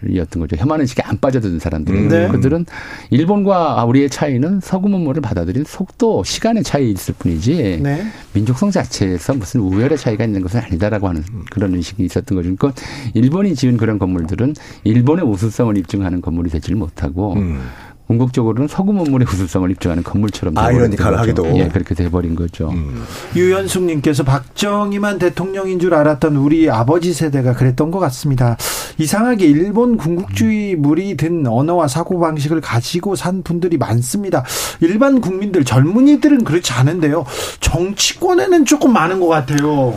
이었던 거죠. 혐한 의식에 안 빠져드는 사람들이. 네. 그들은 일본과 우리의 차이는 서구 문물을 받아들인 속도, 시간의 차이 있을 뿐이지 네. 민족성 자체에서 무슨 우열의 차이가 있는 것은 아니다라고 하는 그런 의식이 있었던 거죠. 그러니까 일본이 지은 그런 건물들은 일본의 우수성을 입증하는 건물이 되지를 못하고 음. 궁극적으로는 서구 문물의 우수성을 입증하는 건물처럼 아이러니컬하게도. 예, 그렇게 돼버린 거죠. 음. 유현숙님께서 박정희만 대통령인 줄 알았던 우리 아버지 세대가 그랬던 것 같습니다. 이상하게 일본 군국주의 물이 든 언어와 사고 방식을 가지고 산 분들이 많습니다. 일반 국민들 젊은이들은 그렇지 않은데요. 정치권에는 조금 많은 것 같아요.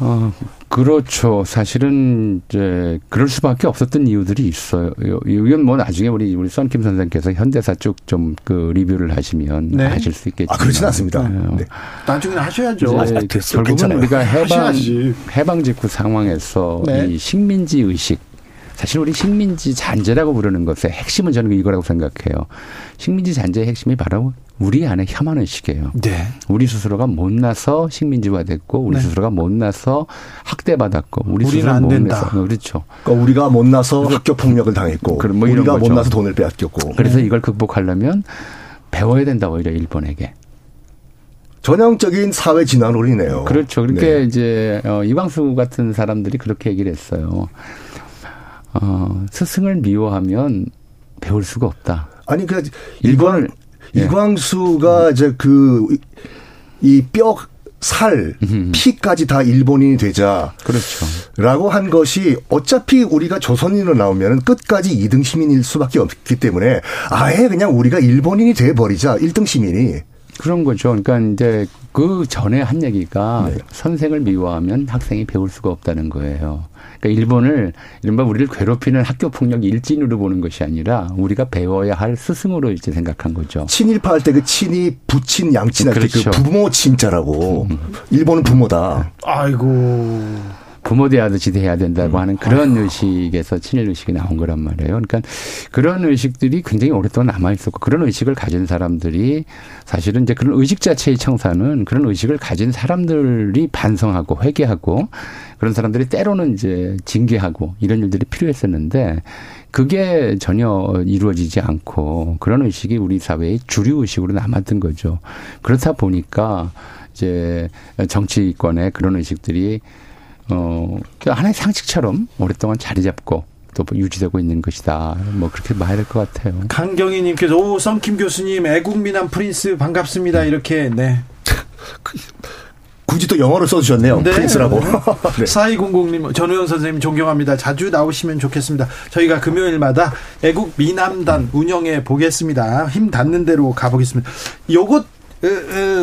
어, 그렇죠. 사실은 이제 그럴 수밖에 없었던 이유들이 있어요. 이건 뭐 나중에 우리 우리 썬킴 선생께서 현대사 쭉좀그 리뷰를 하시면 네. 아실 수 있겠지만. 아, 그렇진 않습니다. 네. 네. 나중에 하셔야죠. 아, 됐어요. 결국은 괜찮아요. 우리가 해방 하셔야지. 해방 직후 상황에서 네. 이 식민지 의식 사실 우리 식민지 잔재라고 부르는 것의 핵심은 저는 이거라고 생각해요. 식민지 잔재의 핵심이 바로 우리 안에 혐한 의식이에요. 네. 우리 스스로가 못나서 식민지화됐고 우리 네. 스스로가 못나서 학대받았고 우리 우리는 스스로 안 된다. 못나서 그렇죠. 그러니까 우리가 못나서 학교 폭력을 당했고 뭐 우리가 거죠. 못나서 돈을 빼앗겼고 그래서 이걸 극복하려면 배워야 된다 오히려 일본에게. 전형적인 사회 진화론이네요. 그렇죠. 그렇게 네. 이제 어, 이광수 같은 사람들이 그렇게 얘기를 했어요. 어, 스승을 미워하면 배울 수가 없다. 아니 그 일본을 예. 이광수가 이제 그 이 뼈, 살, 피까지 다 일본인이 되자라고 그렇죠. 한 것이 어차피 우리가 조선인으로 나오면 끝까지 2등 시민일 수밖에 없기 때문에 아예 그냥 우리가 일본인이 돼 버리자 1등 시민이 그런 거죠. 그러니까 이제 그 전에 한 얘기가 네. 선생을 미워하면 학생이 배울 수가 없다는 거예요. 그러니까 일본을 이른바 우리를 괴롭히는 학교 폭력 일진으로 보는 것이 아니라 우리가 배워야 할 스승으로 이제 생각한 거죠. 친일파 할 때 그 친이 부친 양친 할때그 그렇죠. 부모 친자라고 일본은 부모다. 아이고. 부모 대하듯이 대해야 된다고 하는 그런 의식에서 친일 의식이 나온 거란 말이에요. 그러니까 그런 의식들이 굉장히 오랫동안 남아 있었고 그런 의식을 가진 사람들이 사실은 이제 그런 의식 자체의 청사는 그런 의식을 가진 사람들이 반성하고 회개하고 그런 사람들이 때로는 이제 징계하고 이런 일들이 필요했었는데 그게 전혀 이루어지지 않고 그런 의식이 우리 사회의 주류 의식으로 남았던 거죠. 그렇다 보니까 이제 정치권의 그런 의식들이 어, 그 하나의 상식처럼 오랫동안 자리 잡고 또 유지되고 있는 것이다. 뭐 그렇게 봐야 될 것 같아요. 강경희님께서 오 썬킴 교수님 애국미남 프린스 반갑습니다 이렇게 네 굳이 또 영어로 써주셨네요. 네. 프린스라고. 네. 4200님 전우영 선생님 존경합니다 자주 나오시면 좋겠습니다 저희가 금요일마다 애국 미남단 운영해 보겠습니다 힘 닿는 대로 가보겠습니다 요것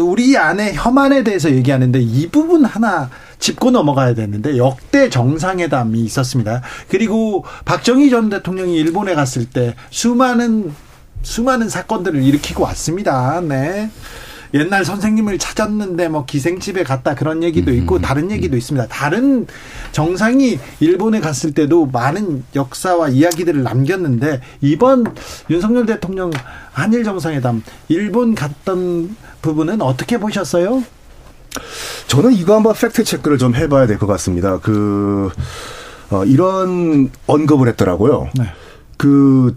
우리 안에 혐한에 대해서 얘기하는데 이 부분 하나 짚고 넘어가야 되는데 역대 정상회담이 있었습니다. 그리고 박정희 전 대통령이 일본에 갔을 때 수많은 수많은 사건들을 일으키고 왔습니다. 네. 옛날 선생님을 찾았는데 뭐 기생집에 갔다 그런 얘기도 있고 다른 얘기도 있습니다. 다른 정상이 일본에 갔을 때도 많은 역사와 이야기들을 남겼는데 이번 윤석열 대통령 한일 정상회담 일본 갔던 부분은 어떻게 보셨어요? 저는 이거 한번 팩트 체크를 좀 해봐야 될 것 같습니다. 그 어, 이런 언급을 했더라고요. 네. 그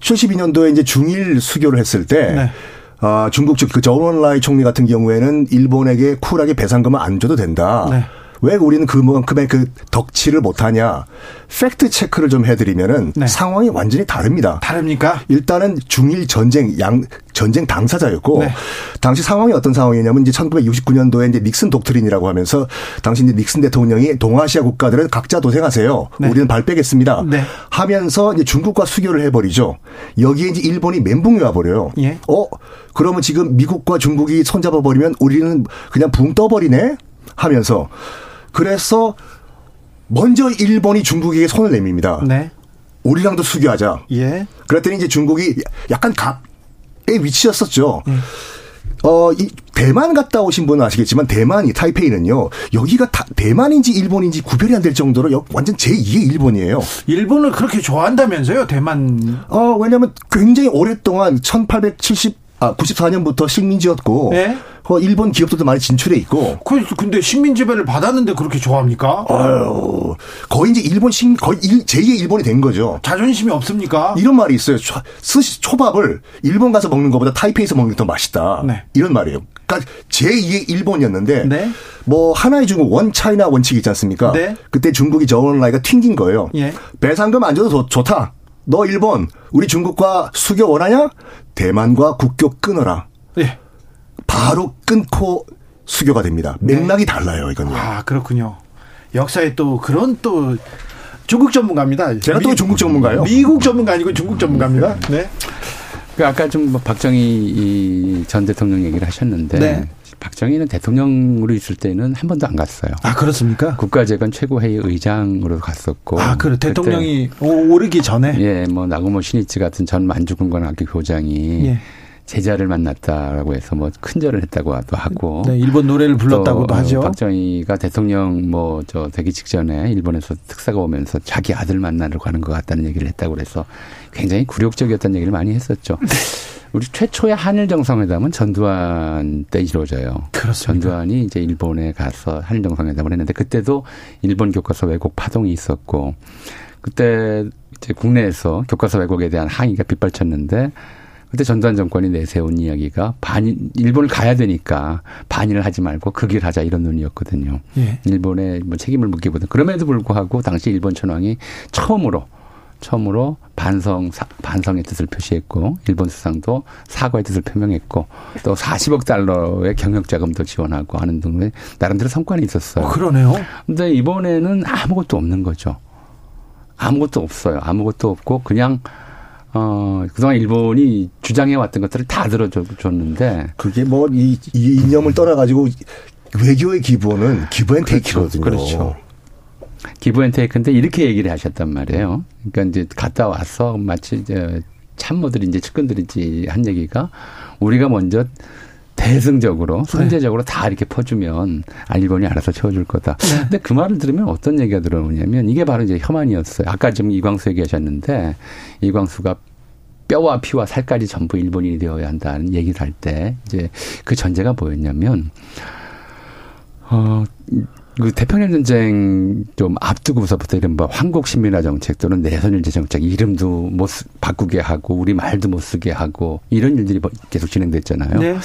72년도에 이제 중일 수교를 했을 때 네. 아, 중국 측그 저원라이 총리 같은 경우에는 일본에게 쿨하게 배상금을 안 줘도 된다. 네. 왜 우리는 그만큼의 그 덕치를 못하냐? 팩트 체크를 좀 해드리면은 네. 상황이 완전히 다릅니다. 다릅니까? 일단은 중일 전쟁 양 전쟁 당사자였고 네. 당시 상황이 어떤 상황이냐면 이제 1969년도에 이제 닉슨 독트린이라고 하면서 당시 이제 닉슨 대통령이 동아시아 국가들은 각자 도생하세요. 네. 우리는 발 빼겠습니다. 네. 하면서 이제 중국과 수교를 해버리죠. 여기에 이제 일본이 멘붕이 와버려요. 예. 어 그러면 지금 미국과 중국이 손잡아 버리면 우리는 그냥 붕 떠버리네 하면서 그래서 먼저 일본이 중국에게 손을 내밉니다. 네. 우리랑도 수교하자. 예. 그랬더니 이제 중국이 약간 각에 위치였었죠. 음. 어, 이 대만 갔다 오신 분은 아시겠지만 대만이 타이페이는요. 여기가 다 대만인지 일본인지 구별이 안 될 정도로 여- 완전 제2의 일본이에요. 일본을 그렇게 좋아한다면서요, 대만. 어, 왜냐면 굉장히 오랫동안 1870 아, 94년부터 식민지였고 네. 어, 일본 기업들도 많이 진출해 있고 그, 근데 식민 지배를 받았는데 그렇게 좋아합니까? 아유, 거의 이제 일본 식 거의 일, 제2의 일본이 된 거죠. 자존심이 없습니까? 이런 말이 있어요. 초, 스시 초밥을 일본 가서 먹는 것보다 타이페이에서 먹는 게 더 맛있다. 네. 이런 말이에요. 그러니까 제2의 일본이었는데 네. 뭐 하나의 중국 원 차이나 원칙이 있지 않습니까? 네. 그때 중국이 저원라이가 튕긴 거예요. 예. 배상금 안 줘도 좋, 좋다. 너 일본 우리 중국과 수교 원하냐? 대만과 국교 끊어라. 예. 바로 끊고 수교가 됩니다. 맥락이 달라요, 이건요. 아, 그렇군요. 역사에 또 그런 또 중국 전문가입니다. 제가 또 중국 전문가예요? 미국 전문가 아니고 중국 전문가입니다. 네. 그 아까 좀뭐 박정희 이전 대통령 얘기를 하셨는데 네. 박정희는 대통령으로 있을 때는 한 번도 안 갔어요. 아, 그렇습니까? 국가재건 최고회의 의장으로 갔었고. 아, 그래. 대통령이 오- 오르기 전에. 예, 뭐 나고모 신이치 같은 전 만주군관 학교 교장이 예. 제자를 만났다라고 해서 뭐 큰절을 했다고도 하고. 네, 일본 노래를 불렀다고도 또, 어, 하죠. 박정희가 대통령 뭐 저 되기 직전에 일본에서 특사가 오면서 자기 아들 만나러 가는 것 같다는 얘기를 했다고 그래서 굉장히 굴욕적이었다는 얘기를 많이 했었죠. 네. 우리 최초의 한일 정상회담은 전두환 때 이루어져요. 그렇습니다. 전두환이 이제 일본에 가서 한일 정상회담을 했는데 그때도 일본 교과서 왜곡 파동이 있었고 그때 이제 국내에서 교과서 왜곡에 대한 항의가 빗발쳤는데 그때 전두환 정권이 내세운 이야기가 반 일본을 가야 되니까 반일을 하지 말고 극일 하자 이런 논의였거든요. 예. 일본에 뭐 책임을 묻기보다 그럼에도 불구하고 당시 일본 천황이 처음으로 처음으로 반성 사- 반성의 뜻을 표시했고 일본 수상도 사과의 뜻을 표명했고 또 40억 달러의 경영 자금도 지원하고 하는 등의 나름대로 성과는 있었어요. 어, 그러네요. 근데 이번에는 아무것도 없는 거죠. 아무것도 없어요. 아무것도 없고 그냥 어 그동안 일본이 주장해 왔던 것들을 다 들어줬는데 그게 뭐이 이념을 떠나가지고 외교의 기본은 give and take거든요. 그렇죠. give and take인데 이렇게 얘기를 하셨단 말이에요. 그러니까 이제 갔다 와서 마치 이제 참모들이 이제 측근들이지 한 얘기가 우리가 먼저 대승적으로 선제적으로 다 이렇게 퍼주면 아 일본이 알아서 채워줄 거다. 근데 그 말을 들으면 어떤 얘기가 들어오냐면 이게 바로 이제 혐한이었어요. 아까 지금 이광수 얘기하셨는데 이광수가 뼈와 피와 살까지 전부 일본인이 되어야 한다는 얘기를 할 때 이제 그 전제가 뭐였냐면 어, 그 태평양 전쟁 좀 앞두고서부터 이런 뭐 한국 신민화 정책 또는 내선일제 정책 이름도 못 쓰- 바꾸게 하고 우리 말도 못 쓰게 하고 이런 일들이 뭐 계속 진행됐잖아요. 네.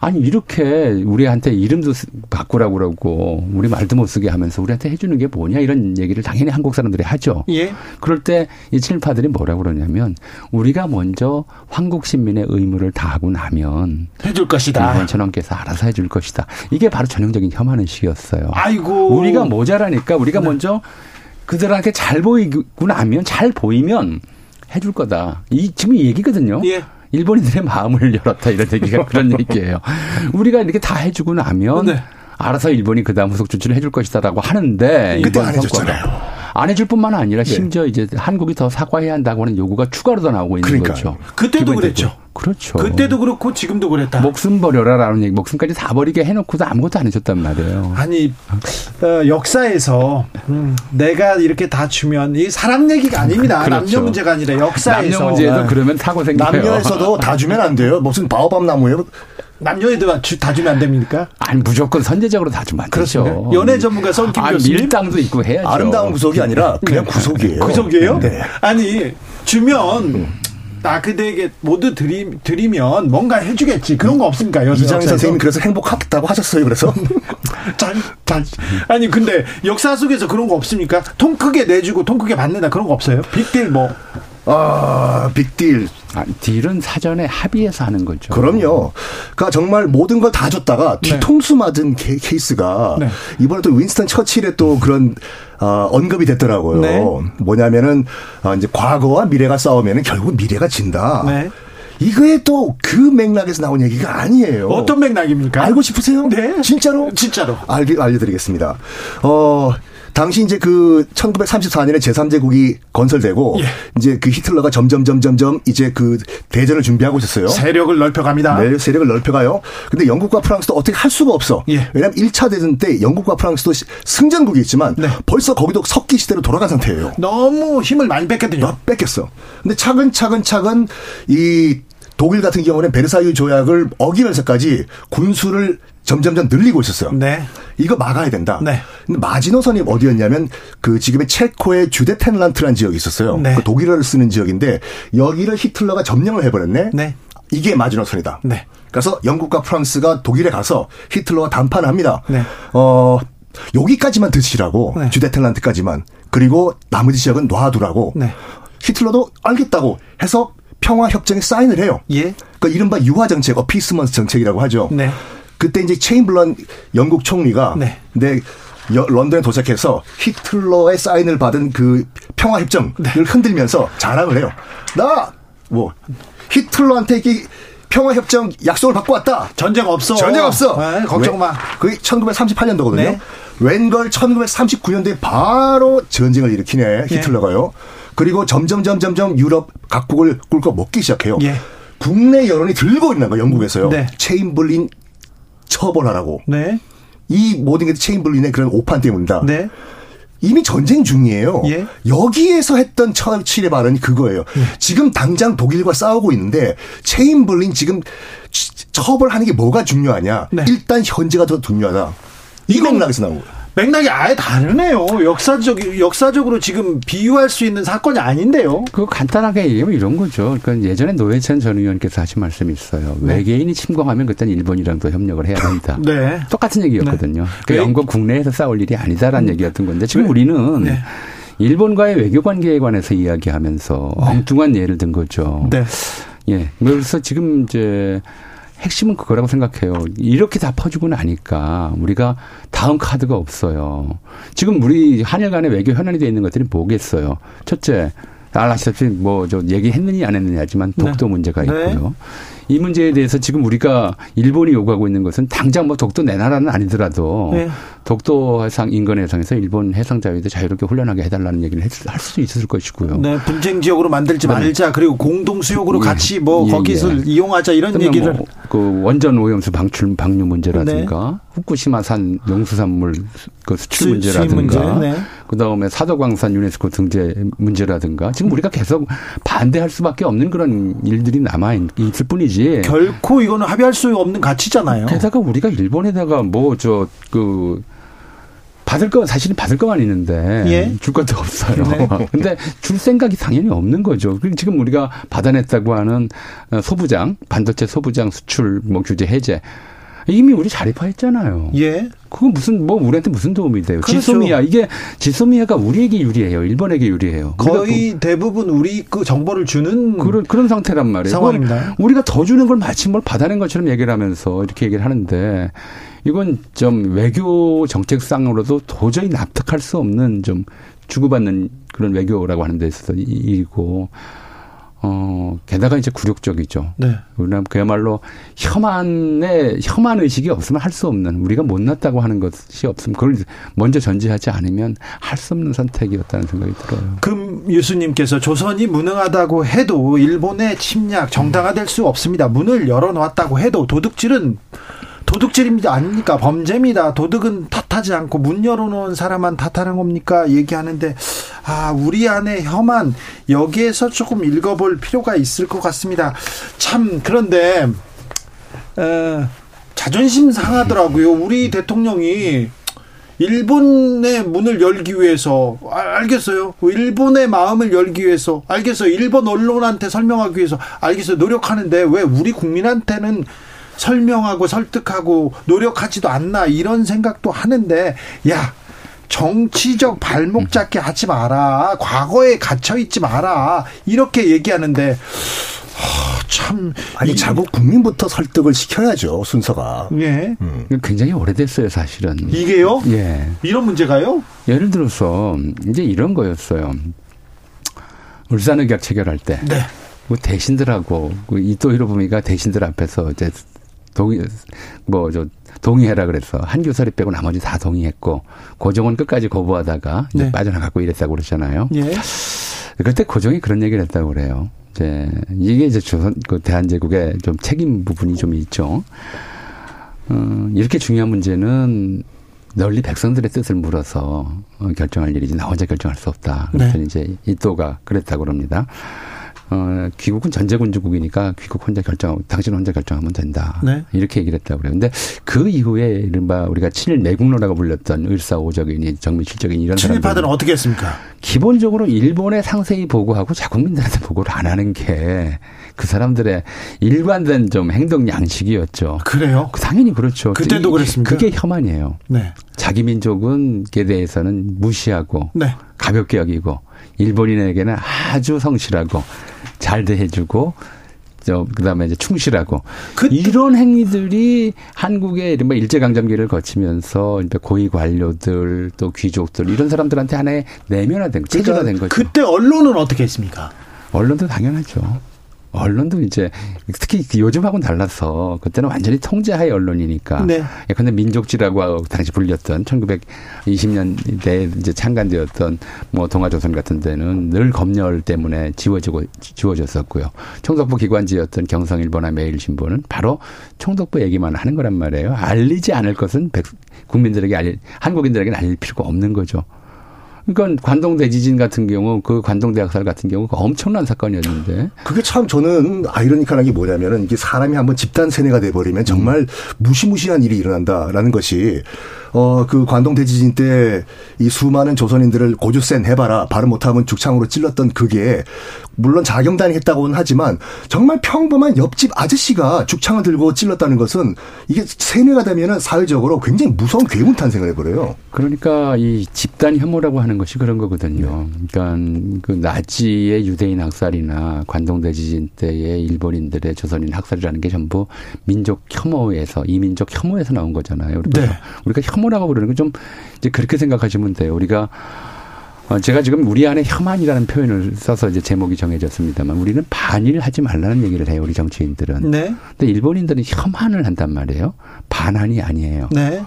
아니 이렇게 우리한테 이름도 쓰- 바꾸라고 그러고 우리 말도 못 쓰게 하면서 우리한테 해주는 게 뭐냐 이런 얘기를 당연히 한국 사람들이 하죠. 예. 그럴 때 이 친일파들이 뭐라고 그러냐면 우리가 먼저 황국 신민의 의무를 다하고 나면 해줄 것이다. 일본 천황께서 알아서 해줄 것이다. 이게 바로 전형적인 혐한의식이었어요. 아이고. 우리가 모자라니까 우리가 네. 먼저 그들한테 잘 보이고 나면 잘 보이면 해줄 거다. 이 지금 이 얘기거든요. 예. 일본인들의 마음을 열었다 이런 얘기가 그런 얘기예요. 우리가 이렇게 다 해주고 나면 네. 알아서 일본이 그다음 후속 조치를 해줄 것이다라고 하는데 그때 안 해줬잖아요. 안 해줄 뿐만 아니라 심지어 이제 한국이 더 사과해야 한다고 하는 요구가 추가로 더 나오고 있는 그러니까요. 거죠. 그때도. 그랬죠. 그렇죠. 그때도 그렇고 지금도 그랬다. 목숨 버려라라는 얘기, 목숨까지 다 버리게 해놓고도 아무것도 안 해줬단 말이에요. 아니 어, 역사에서 음, 내가 이렇게 다 주면 이 사랑 얘기가 아닙니다. 그렇죠. 남녀 문제가 아니라 역사에서 남녀 문제에도 네. 그러면 사고 생겨요. 남녀에서도 다 주면 안 돼요. 무슨 바오밤 나무예요? 남녀에도 주- 다 주면 안 됩니까? 아니 무조건 선제적으로 다 주면 안 되죠. 그렇습니까? 연애 전문가 썬킴 아, 교수님? 밀당도 있고 해야죠. 아름다운 구속이 아니라 그냥 구속이에요. 구속이에요? 네. 아니 주면 나 그대에게 모두 드리, 드리면 뭔가 해주겠지 그런 거 없습니까? 역사에서? 선생님이 그래서 행복하다고 하셨어요. 그래서 잘, 잘. 아니 근데 역사 속에서 그런 거 없습니까? 통 크게 내주고 통 크게 받는다 그런 거 없어요? 빅딜 뭐 아 빅딜 아, 딜은 사전에 합의해서 하는 거죠. 그럼요. 그러니까 정말 모든 걸 다 줬다가 뒤통수 맞은 케, 이스가 네. 이번에 또 윈스턴 처칠의 또 그런 어, 언급이 됐더라고요. 네. 뭐냐면은 어, 이제 과거와 미래가 싸우면은 결국 미래가 진다. 네. 이거에 또 그 맥락에서 나온 얘기가 아니에요. 어떤 맥락입니까? 알고 싶으세요? 네. 진짜로? 진짜로. 알, 알려드리겠습니다. 어, 당시 이제 그 1934년에 제3제국이 건설되고 예. 이제 그 히틀러가 점점 점점점 이제 그 대전을 준비하고 있었어요. 세력을 넓혀갑니다. 네, 세력을 넓혀가요. 근데 영국과 프랑스도 어떻게 할 수가 없어. 예. 왜냐하면 1차 대전 때 영국과 프랑스도 시- 승전국이 있지만 네. 벌써 거기도 석기 시대로 돌아간 상태예요. 너무 힘을 많이 뺐거든요. 너 뺏겼어. 근데 차근차근 차근 이 독일 같은 경우는 베르사유 조약을 어기면서까지 군수를 점점점 늘리고 있었어요. 네. 이거 막아야 된다. 네. 근데 마지노선이 어디였냐면 그 지금의 체코의 주데텐란트라는 지역이 있었어요. 네. 그 독일어를 쓰는 지역인데 여기를 히틀러가 점령을 해버렸네. 네. 이게 마지노선이다. 네. 그래서 영국과 프랑스가 독일에 가서 히틀러와 담판을 합니다. 네. 어, 여기까지만 드시라고 네. 주데텐란트까지만 그리고 나머지 지역은 놔두라고 네. 히틀러도 알겠다고 해서 평화 협정에 사인을 해요. 예. 그 이른바 유화 정책, 어피스먼스 정책이라고 하죠. 네. 그때 이제 체인블런 영국 총리가 네. 네. 여- 런던에 도착해서 히틀러의 사인을 받은 그 평화 협정을 네. 흔들면서 자랑을 해요. 나 뭐 히틀러한테 이 평화 협정 약속을 받고 왔다. 전쟁 없어. 전쟁 없어. 네, 걱정 마. 그게 1938년도거든요. 네. 웬걸 1939년도에 바로 전쟁을 일으키네 히틀러가요. 그리고 점점 점점 점 유럽 각국을 꿀꺽 먹기 시작해요. 예. 국내 여론이 들고 있는 거예요. 영국에서요. 네. 체임벌린 처벌하라고. 네. 이 모든 게 체임벌린의 그런 오판 때문이다. 네. 이미 전쟁 중이에요. 예. 여기에서 했던 처칠의 발언이 그거예요. 지금 당장 독일과 싸우고 있는데 체임벌린 지금 치- 처벌하는 게 뭐가 중요하냐? 네. 일단 현재가 더 중요하다. 이 맥락에서 나온 거예요. 맥락이 아예 다르네요. 역사적 역사적으로 지금 비유할 수 있는 사건이 아닌데요. 그거 간단하게 얘기하면 이런 거죠. 그러니까 예전에 노회찬 전 의원께서 하신 말씀이 있어요. 외계인이 침공하면 그때는 일본이랑도 협력을 해야 된다. 네. 똑같은 얘기였거든요. 그 네. 영국 국내에서 싸울 일이 아니다라는 얘기였던 건데 지금 네. 우리는 네. 일본과의 외교 관계에 관해서 이야기하면서 엉뚱한 예를 든 거죠. 네. 예. 그래서 지금 이제 핵심은 그거라고 생각해요. 이렇게 다 퍼주고 나니까 우리가 다음 카드가 없어요. 지금 우리 한일 간의 외교 현안이 되어 있는 것들이 뭐겠어요. 첫째, 알 아시다시피 뭐 저 얘기했느냐 안 했느냐 하지만 독도 문제가 네. 있고요. 이 문제에 대해서 지금 우리가 일본이 요구하고 있는 것은 당장 뭐 독도 내 나라는 아니더라도 네. 독도 해상 인근 해상에서 일본 해상 자위대 자유롭게 훈련하게 해달라는 얘기를 했- 할 수도 있을 것이고요. 네, 분쟁 지역으로 만들지 네. 말자. 그리고 공동 수용으로 예. 같이 뭐 예, 거기서 예. 이용하자 이런 얘기를 뭐, 그 원전 오염수 방출 방류 문제라든가 네. 후쿠시마산 농수산물 그 수출 수- 문제라든가 문제, 네. 그다음에 사도광산 유네스코 등재 문제라든가 지금 우리가 계속 반대할 수밖에 없는 그런 일들이 남아 있을 뿐이지. 결코 이거는 합의할 수 없는 가치잖아요. 게다가 우리가 일본에다가 뭐 저 그 받을 거 사실은 받을 것만 있는데 예. 줄 것도 없어요. 네. 근데 줄 생각이 당연히 없는 거죠. 그리고 지금 우리가 받아냈다고 하는 어, 소부장 반도체 소부장 수출 뭐 규제 해제 이미 우리 자립화했잖아요. 예. 그거 무슨 뭐 우리한테 무슨 도움이 돼요? 그렇죠. 지소미아 이게 지소미아가 우리에게 유리해요. 일본에게 유리해요. 거의 대부분 우리 그 정보를 주는 그런 그런 상태란 말이에요. 상황입니다. 우리가 더 주는 걸 마치 뭘 받아낸 것처럼 얘기를 하면서 이렇게 얘기를 하는데 이건 좀 외교 정책상으로도 도저히 납득할 수 없는 좀 주고받는 그런 외교라고 하는 데 있어서 이- 이고 어, 게다가 이제 굴욕적이죠. 네. 우리는 그야말로 혐한의, 혐한 의식이 없으면 할 수 없는, 우리가 못났다고 하는 것이 없으면 그걸 먼저 전제하지 않으면 할 수 없는 선택이었다는 생각이 들어요. 금 유수님께서 조선이 무능하다고 해도 일본의 침략 정당화될 수 없습니다. 문을 열어놓았다고 해도 도둑질은 도둑질입니다. 아닙니까? 범죄입니다. 도둑은 탓하지 않고 문 열어놓은 사람만 탓하는 겁니까? 얘기하는데, 아, 우리 안에 혐한, 여기에서 조금 읽어볼 필요가 있을 것 같습니다. 참, 그런데, 에, 자존심 상하더라고요. 우리 대통령이 일본의 문을 열기 위해서 아, 알겠어요. 일본의 마음을 열기 위해서 알겠어요. 일본 언론한테 설명하기 위해서 알겠어요. 노력하는데 왜 우리 국민한테는 설명하고 설득하고 노력하지도 않나 이런 생각도 하는데 야 정치적 발목 잡기 하지 마라 과거에 갇혀 있지 마라 이렇게 얘기하는데 참 아니 자국 국민부터 설득을 시켜야죠 순서가. 예 굉장히 오래됐어요, 사실은. 이게요 예. 이런 문제가요 예를 들어서 이제 이런 거였어요. 울산의격 체결할 때. 네 뭐 대신들하고 그 이토 히로부미가 대신들 앞에서 이제 동의 뭐 저 동의해라 그래서 한 교사리 빼고 나머지 다 동의했고 고종은 끝까지 거부하다가 이제 네. 빠져나가고 이랬다고 그러잖아요. 예. 그때 고종이 그런 얘기를 했다고 그래요. 이제 이게 이제 조선 그 대한제국의 좀 책임 부분이 좀 있죠. 어, 이렇게 중요한 문제는 널리 백성들의 뜻을 물어서 어, 결정할 일이지 나 혼자 결정할 수 없다. 그래서 네. 이제 이또가 그랬다고 그럽니다. 어, 귀국은 전제군주국이니까 귀국 혼자 결정하고 당신 혼자 결정하면 된다. 네. 이렇게 얘기를 했다고 그래요. 근데 그 이후에 이른바 우리가 친일 내국노라고 불렸던 을사오적이니 정밀실적인 이런 사람들 친일 파들은 어떻게 했습니까? 기본적으로 일본에 상세히 보고하고 자국민들한테 보고를 안 하는 게 그 사람들의 일관된 좀 행동 양식이었죠. 그래요? 당연히 그렇죠. 그때도 이- 그랬습니까? 그게 혐한이에요. 네. 자기 민족은에 대해서는 무시하고 네. 가볍게 여기고 일본인에게는 아주 성실하고 잘 대해주고 저 그다음에 이제 충실하고 그- 이런 행위들이 한국의 이른바 일제강점기를 거치면서 고위 관료들 또 귀족들 이런 사람들한테 하나의 내면화된 체질화된 거죠. 그때 언론은 어떻게 했습니까? 언론도 당연하죠. 언론도 이제 특히 요즘하고는 달라서 그때는 완전히 통제하의 언론이니까. 네. 예컨대 민족지라고 당시 불렸던 1920년대에 이제 창간되었던 뭐 동아조선 같은 데는 늘 검열 때문에 지워지고 지워졌었고요. 총독부 기관지였던 경성일보나 매일신보는 바로 총독부 얘기만 하는 거란 말이에요. 알리지 않을 것은 백, 국민들에게 알, 한국인들에게는 알릴 필요가 없는 거죠. 그러니까 관동 대 지진 같은 경우 그 관동 대 학살 같은 경우 그 엄청난 사건이었는데. 그게 참 저는 아이러니컬한 게 뭐냐면은 이게 사람이 한번 집단 세뇌가 돼 버리면 정말 무시무시한 일이 일어난다라는 것이 어 그 관동 대지진 때 이 수많은 조선인들을 고주센 해봐라 발음 못하면 죽창으로 찔렀던 그게 물론 자경단이 했다고는 하지만 정말 평범한 옆집 아저씨가 죽창을 들고 찔렀다는 것은 이게 세뇌가 되면은 사회적으로 굉장히 무서운 괴물 탄생을 해버려요. 그러니까 이 집단 혐오라고 하는 것이 그런 거거든요. 그러니까 그 나치의 유대인 학살이나 관동 대지진 때의 일본인들의 조선인 학살이라는 게 전부 민족 혐오에서 이민족 혐오에서 나온 거잖아요. 우리가 네. 우리가 혐오 라고 부르는 건 좀 이제 그렇게 생각하시면 돼요. 우리가 어, 제가 지금 우리 안에 혐한이라는 표현을 써서 이제 제목이 정해졌습니다만 우리는 반일 하지 말라는 얘기를 해요. 우리 정치인들은. 네. 근데 일본인들은 혐한을 한단 말이에요. 반한이 아니에요. 네.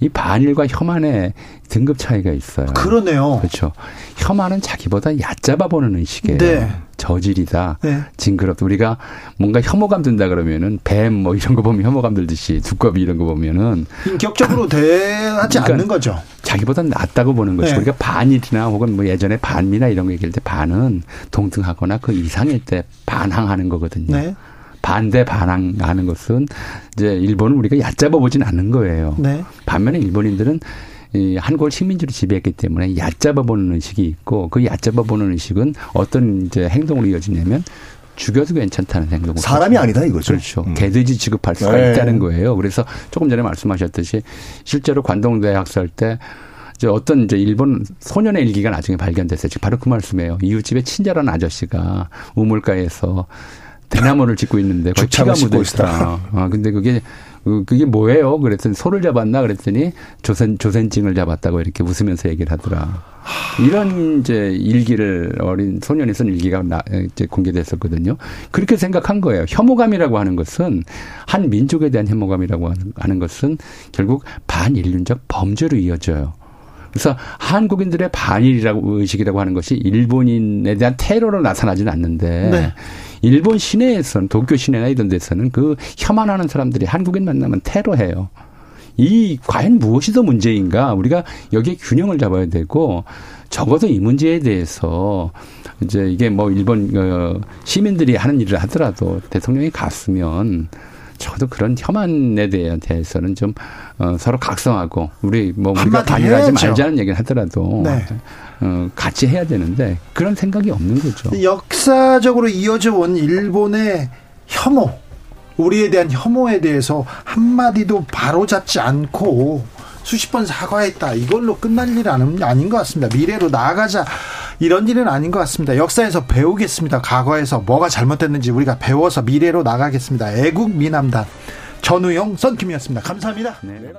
이 반일과 혐한의 등급 차이가 있어요. 그러네요. 그렇죠. 혐한은 자기보다 얕잡아 보는 의식이에요. 네. 저질이다. 네. 징그럽다. 우리가 뭔가 혐오감 든다 그러면은 뱀 뭐 이런 거 보면 혐오감 들듯이 두꺼비 이런 거 보면은 인격적으로 대하지 그러니까 않는 거죠. 자기보다 낫다고 보는 것이 네. 고 우리가 반일이나 혹은 뭐 예전에 반미나 이런 거 얘기할 때 반은 동등하거나 그 이상일 때 반항하는 거거든요. 네. 반대 반항하는 것은 이제 일본은 우리가 얕잡아 보진 않는 거예요. 네. 반면에 일본인들은 이 한국을 식민지로 지배했기 때문에 얕잡아 보는 의식이 있고 그 얕잡아 보는 의식은 어떤 이제 행동으로 이어지냐면 죽여도 괜찮다는 행동을 사람이 아니다 이거죠. 그렇죠. 음. 개돼지 취급할 수가 네. 있다는 거예요. 그래서 조금 전에 말씀하셨듯이 실제로 관동대 학살 때 이제 어떤 이제 일본 소년의 일기가 나중에 발견됐어요. 지금 바로 그 말씀이에요. 이웃집에 친절한 아저씨가 우물가에서 대나무를 짓고 있는데 씻고 묻어 있다. 아 근데 그게 어, 그게 뭐예요? 그랬더니 소를 잡았나 그랬더니 조센 조센징을 잡았다고 이렇게 웃으면서 얘기를 하더라. 이런 이제 일기를 어린 소년이 쓴 일기가 나, 이제 공개됐었거든요. 그렇게 생각한 거예요. 혐오감이라고 하는 것은 한 민족에 대한 혐오감이라고 하는 것은 결국 반인륜적 범죄로 이어져요. 그래서 한국인들의 반일이라고 의식이라고 하는 것이 일본인에 대한 테러로 나타나지는 않는데 네. 일본 시내에서는 도쿄 시내나 이런 데서는 그 혐한하는 사람들이 한국인 만나면 테러해요. 이 과연 무엇이 더 문제인가 우리가 여기에 균형을 잡아야 되고 적어도 이 문제에 대해서 이제 이게 뭐 일본 어 시민들이 하는 일을 하더라도 대통령이 갔으면 적어도 그런 혐한에 대해서는 좀 어, 서로 각성하고 우리 뭐 우리가 반일하지 말자는 얘기를 하더라도 네. 어, 같이 해야 되는데 그런 생각이 없는 거죠. 역사적으로 이어져 온 일본의 혐오 우리에 대한 혐오에 대해서 한마디도 바로잡지 않고 수십 번 사과했다. 이걸로 끝날 일은 아닌 것 같습니다. 미래로 나아가자. 이런 일은 아닌 것 같습니다. 역사에서 배우겠습니다. 과거에서 뭐가 잘못됐는지 우리가 배워서 미래로 나가겠습니다. 애국 미남단 전우영 썬킴이었습니다. 감사합니다. 네.